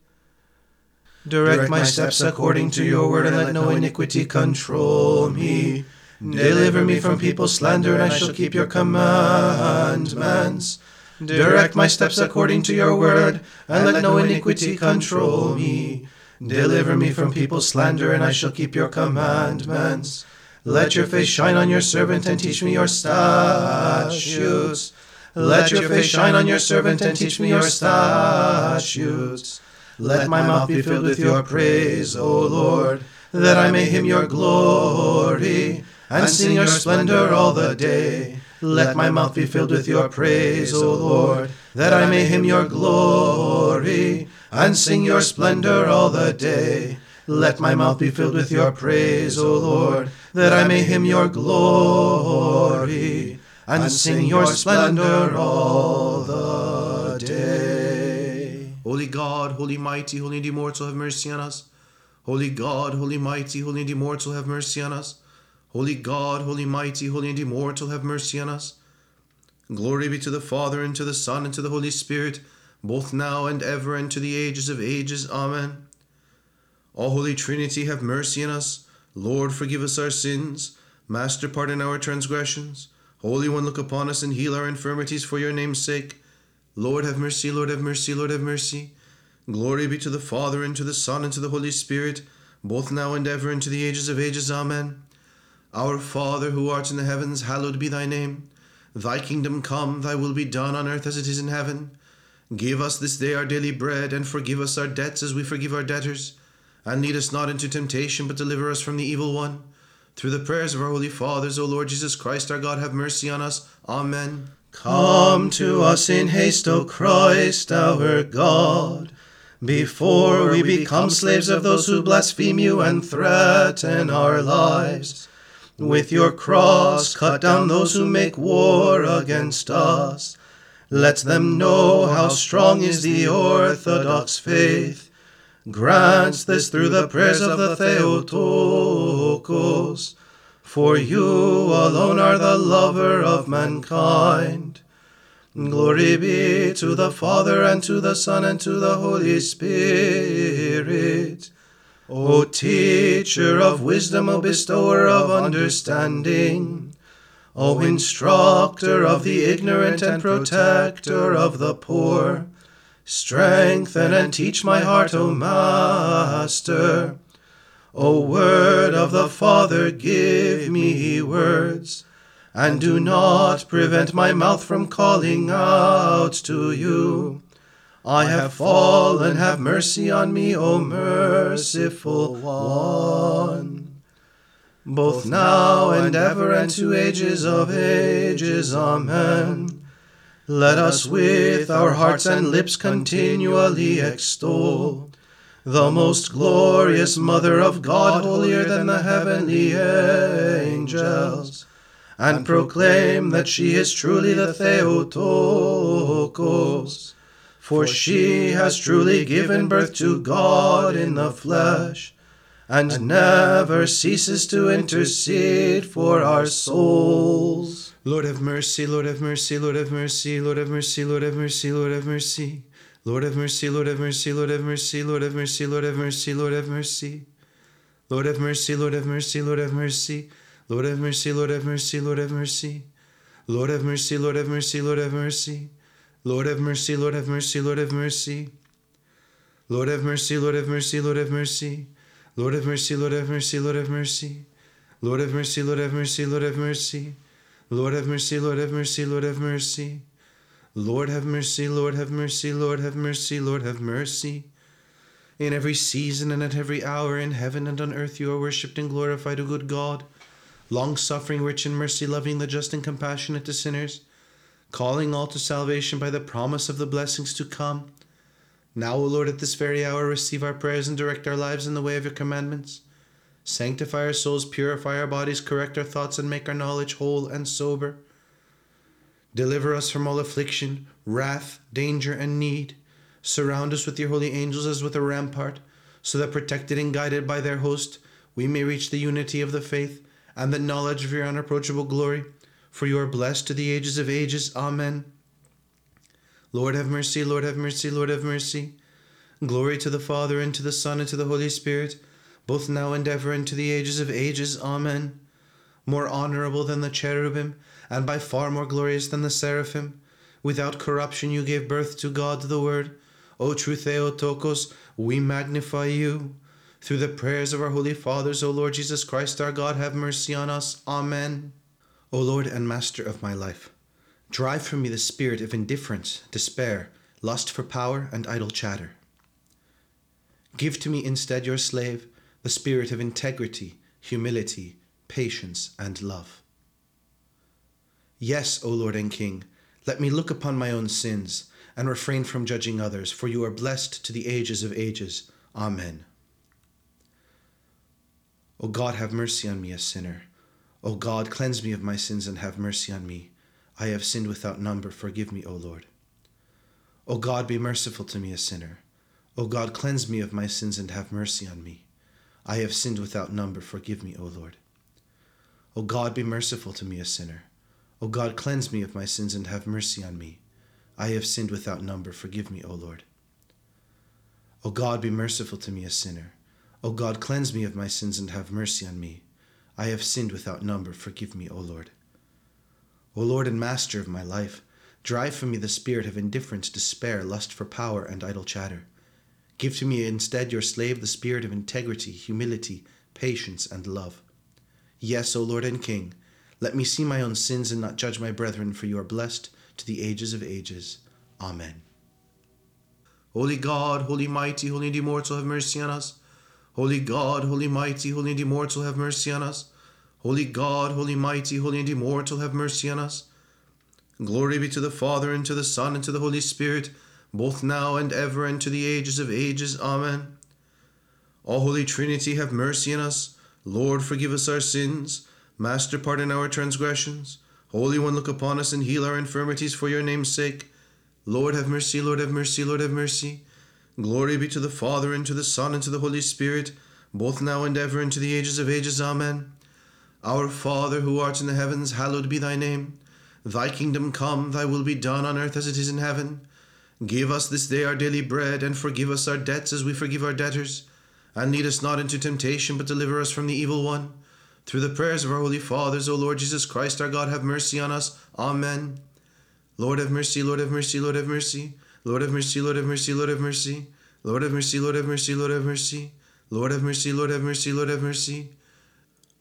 Direct, my steps according to your word, and let no iniquity control me. Deliver me from people's slander, and I shall keep your commandments. Direct my steps according to your word, and let no iniquity control me. Deliver me from people's slander, and I shall keep your commandments. Let your face shine on your servant, and teach me your statutes. Let your face shine on your servant, and teach me your statutes. Let my mouth be filled with your praise, O Lord, that I may hymn your glory and sing your splendor all the day. Let my mouth be filled with your praise, O Lord, that I may hymn your glory and sing your splendor all the day. Let my mouth be filled with your praise, O Lord, that I may hymn your glory and sing your splendor all the day. Holy God, holy mighty, holy and immortal, have mercy on us. Holy God, holy mighty, holy and immortal, have mercy on us. Holy God, holy mighty, holy and immortal, have mercy on us. Glory be to the Father, and to the Son, and to the Holy Spirit, both now and ever, and to the ages of ages. Amen. All Holy Trinity, have mercy on us. Lord, forgive us our sins. Master, pardon our transgressions. Holy One, look upon us and heal our infirmities for your name's sake. Lord, have mercy, Lord, have mercy, Lord, have mercy. Glory be to the Father, and to the Son, and to the Holy Spirit, both now and ever, and to the ages of ages. Amen. Our Father, who art in the heavens, hallowed be thy name. Thy kingdom come, thy will be done on earth as it is in heaven. Give us this day our daily bread, and forgive us our debts as we forgive our debtors. And lead us not into temptation, but deliver us from the evil one. Through the prayers of our holy fathers, O Lord Jesus Christ, our God, have mercy on us. Amen. Come to us in haste, O Christ our God, before we become slaves of those who blaspheme you and threaten our lives. With your cross, cut down those who make war against us. Let them know how strong is the Orthodox faith. Grant this through the prayers of the Theotokos. For you alone are the lover of mankind. Glory be to the Father, and to the Son, and to the Holy Spirit. O teacher of wisdom, O bestower of understanding, O instructor of the ignorant and protector of the poor, strengthen and teach my heart, O Master. O word of the Father, give me words, and do not prevent my mouth from calling out to you. I have fallen, have mercy on me, O merciful one. Both now and ever and to ages of ages, Amen. Let us with our hearts and lips continually extol the most glorious Mother of God, holier than the heavenly angels, and proclaim that she is truly the Theotokos, for she has truly given birth to God in the flesh, and never ceases to intercede for our souls. Lord have mercy, Lord have mercy, Lord have mercy, Lord have mercy, Lord have mercy, Lord have mercy. Lord have mercy, Lord have mercy, Lord have mercy, Lord have mercy, Lord have mercy, Lord have mercy. Lord have mercy, Lord have mercy, Lord have mercy. Lord have mercy, Lord have mercy, Lord have mercy. Lord have mercy, Lord have mercy, Lord have mercy. Lord have mercy, Lord have mercy. Lord have mercy, Lord have mercy, Lord have mercy. Lord have mercy, Lord have mercy, Lord have mercy. Lord have mercy, Lord have mercy, Lord have mercy. Lord have mercy, Lord have mercy, Lord have mercy. Lord have mercy, Lord have mercy, Lord have mercy, Lord have mercy. Lord have mercy. In every season and at every hour, in heaven and on earth, you are worshipped and glorified, O good God, long suffering, rich in mercy, loving the just and compassionate to sinners, calling all to salvation by the promise of the blessings to come. Now, O Lord, at this very hour, receive our prayers and direct our lives in the way of your commandments. Sanctify our souls, purify our bodies, correct our thoughts, and make our knowledge whole and sober. Deliver us from all affliction, wrath, danger, and need. Surround us with your holy angels as with a rampart, so that protected and guided by their host, we may reach the unity of the faith and the knowledge of your unapproachable glory, for you are blessed to the ages of ages. Amen. Lord have mercy, Lord have mercy, Lord have mercy. Glory to the Father, and to the Son, and to the Holy Spirit, both now and ever, and to the ages of ages. Amen. More honorable than the cherubim, and by far more glorious than the seraphim, without corruption you gave birth to God the Word. O true Theotokos, we magnify you. Through the prayers of our holy fathers, O Lord Jesus Christ our God, have mercy on us. Amen. O Lord and Master of my life, drive from me the spirit of indifference, despair, lust for power, and idle chatter. Give to me instead, your slave, the spirit of integrity, humility, patience, and love. Yes, O Lord and King, let me look upon my own sins and refrain from judging others, for you are blessed to the ages of ages. Amen. O God, have mercy on me, a sinner. O God, cleanse me of my sins and have mercy on me. I have sinned without number. Forgive me, O Lord. O God, be merciful to me, a sinner. O God, cleanse me of my sins and have mercy on me. I have sinned without number. Forgive me, O Lord. O God, be merciful to me, a sinner. O God, cleanse me of my sins and have mercy on me. I have sinned without number. Forgive me, O Lord. O God, be merciful to me, a sinner. O God, cleanse me of my sins and have mercy on me. I have sinned without number. Forgive me, O Lord. O Lord and Master of my life, drive from me the spirit of indifference, despair, lust for power, and idle chatter. Give to me instead, your slave, the spirit of integrity, humility, patience, and love. Yes, O Lord and King, let me see my own sins and not judge my brethren, for you are blessed to the ages of ages. Amen. Holy God, holy mighty, holy immortal, have mercy on us. Holy God, holy mighty, holy and immortal, have mercy on us. Holy God, holy mighty, holy and immortal, have mercy on us. Glory be to the Father, and to the Son, and to the Holy Spirit, both now and ever, and to the ages of ages. Amen. O Holy Trinity, have mercy on us. Lord, forgive us our sins. Master, pardon our transgressions. Holy One, look upon us and heal our infirmities for your name's sake. Lord, have mercy, Lord, have mercy, Lord, have mercy. Glory be to the Father, and to the Son, and to the Holy Spirit, both now and ever, and to the ages of ages. Amen. Our Father, who art in the heavens, hallowed be thy name. Thy kingdom come, thy will be done on earth as it is in heaven. Give us this day our daily bread, and forgive us our debts as we forgive our debtors. And lead us not into temptation, but deliver us from the evil one. Through the prayers of our holy fathers, O Lord Jesus Christ, our God, have mercy on us. Amen. Lord have mercy, Lord have mercy, Lord have mercy. Lord have mercy, Lord have mercy, Lord have mercy. Lord have mercy, Lord have mercy, Lord have mercy. Lord have mercy, Lord have mercy, Lord mercy.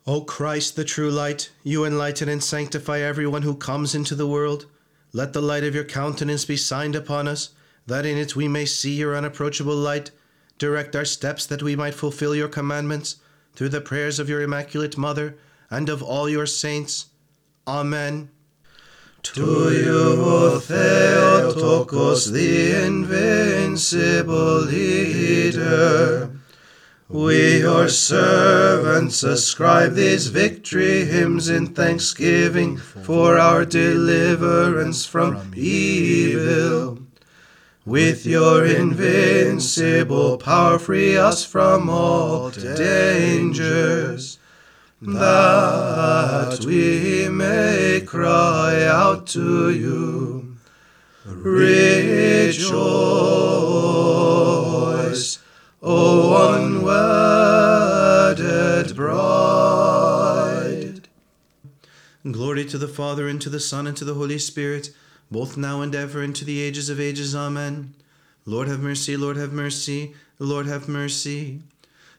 O Christ, the true light, you enlighten and sanctify everyone who comes into the world. Let the light of your countenance be signed upon us, that in it we may see your unapproachable light. Direct our steps that we might fulfill your commandments, through the prayers of your Immaculate Mother and of all your saints. Amen. To you, O Theotokos, the invincible leader, we, your servants, ascribe these victory hymns in thanksgiving for our deliverance from evil. With your invincible power, free us from all dangers, that we may cry out to you. Rejoice, O unwedded bride. Glory to the Father, and to the Son, and to the Holy Spirit, both now and ever, and to the ages of ages. Amen. Lord have mercy, Lord have mercy, Lord have mercy.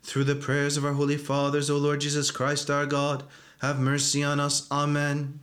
Through the prayers of our holy fathers, O Lord Jesus Christ our God, have mercy on us. Amen.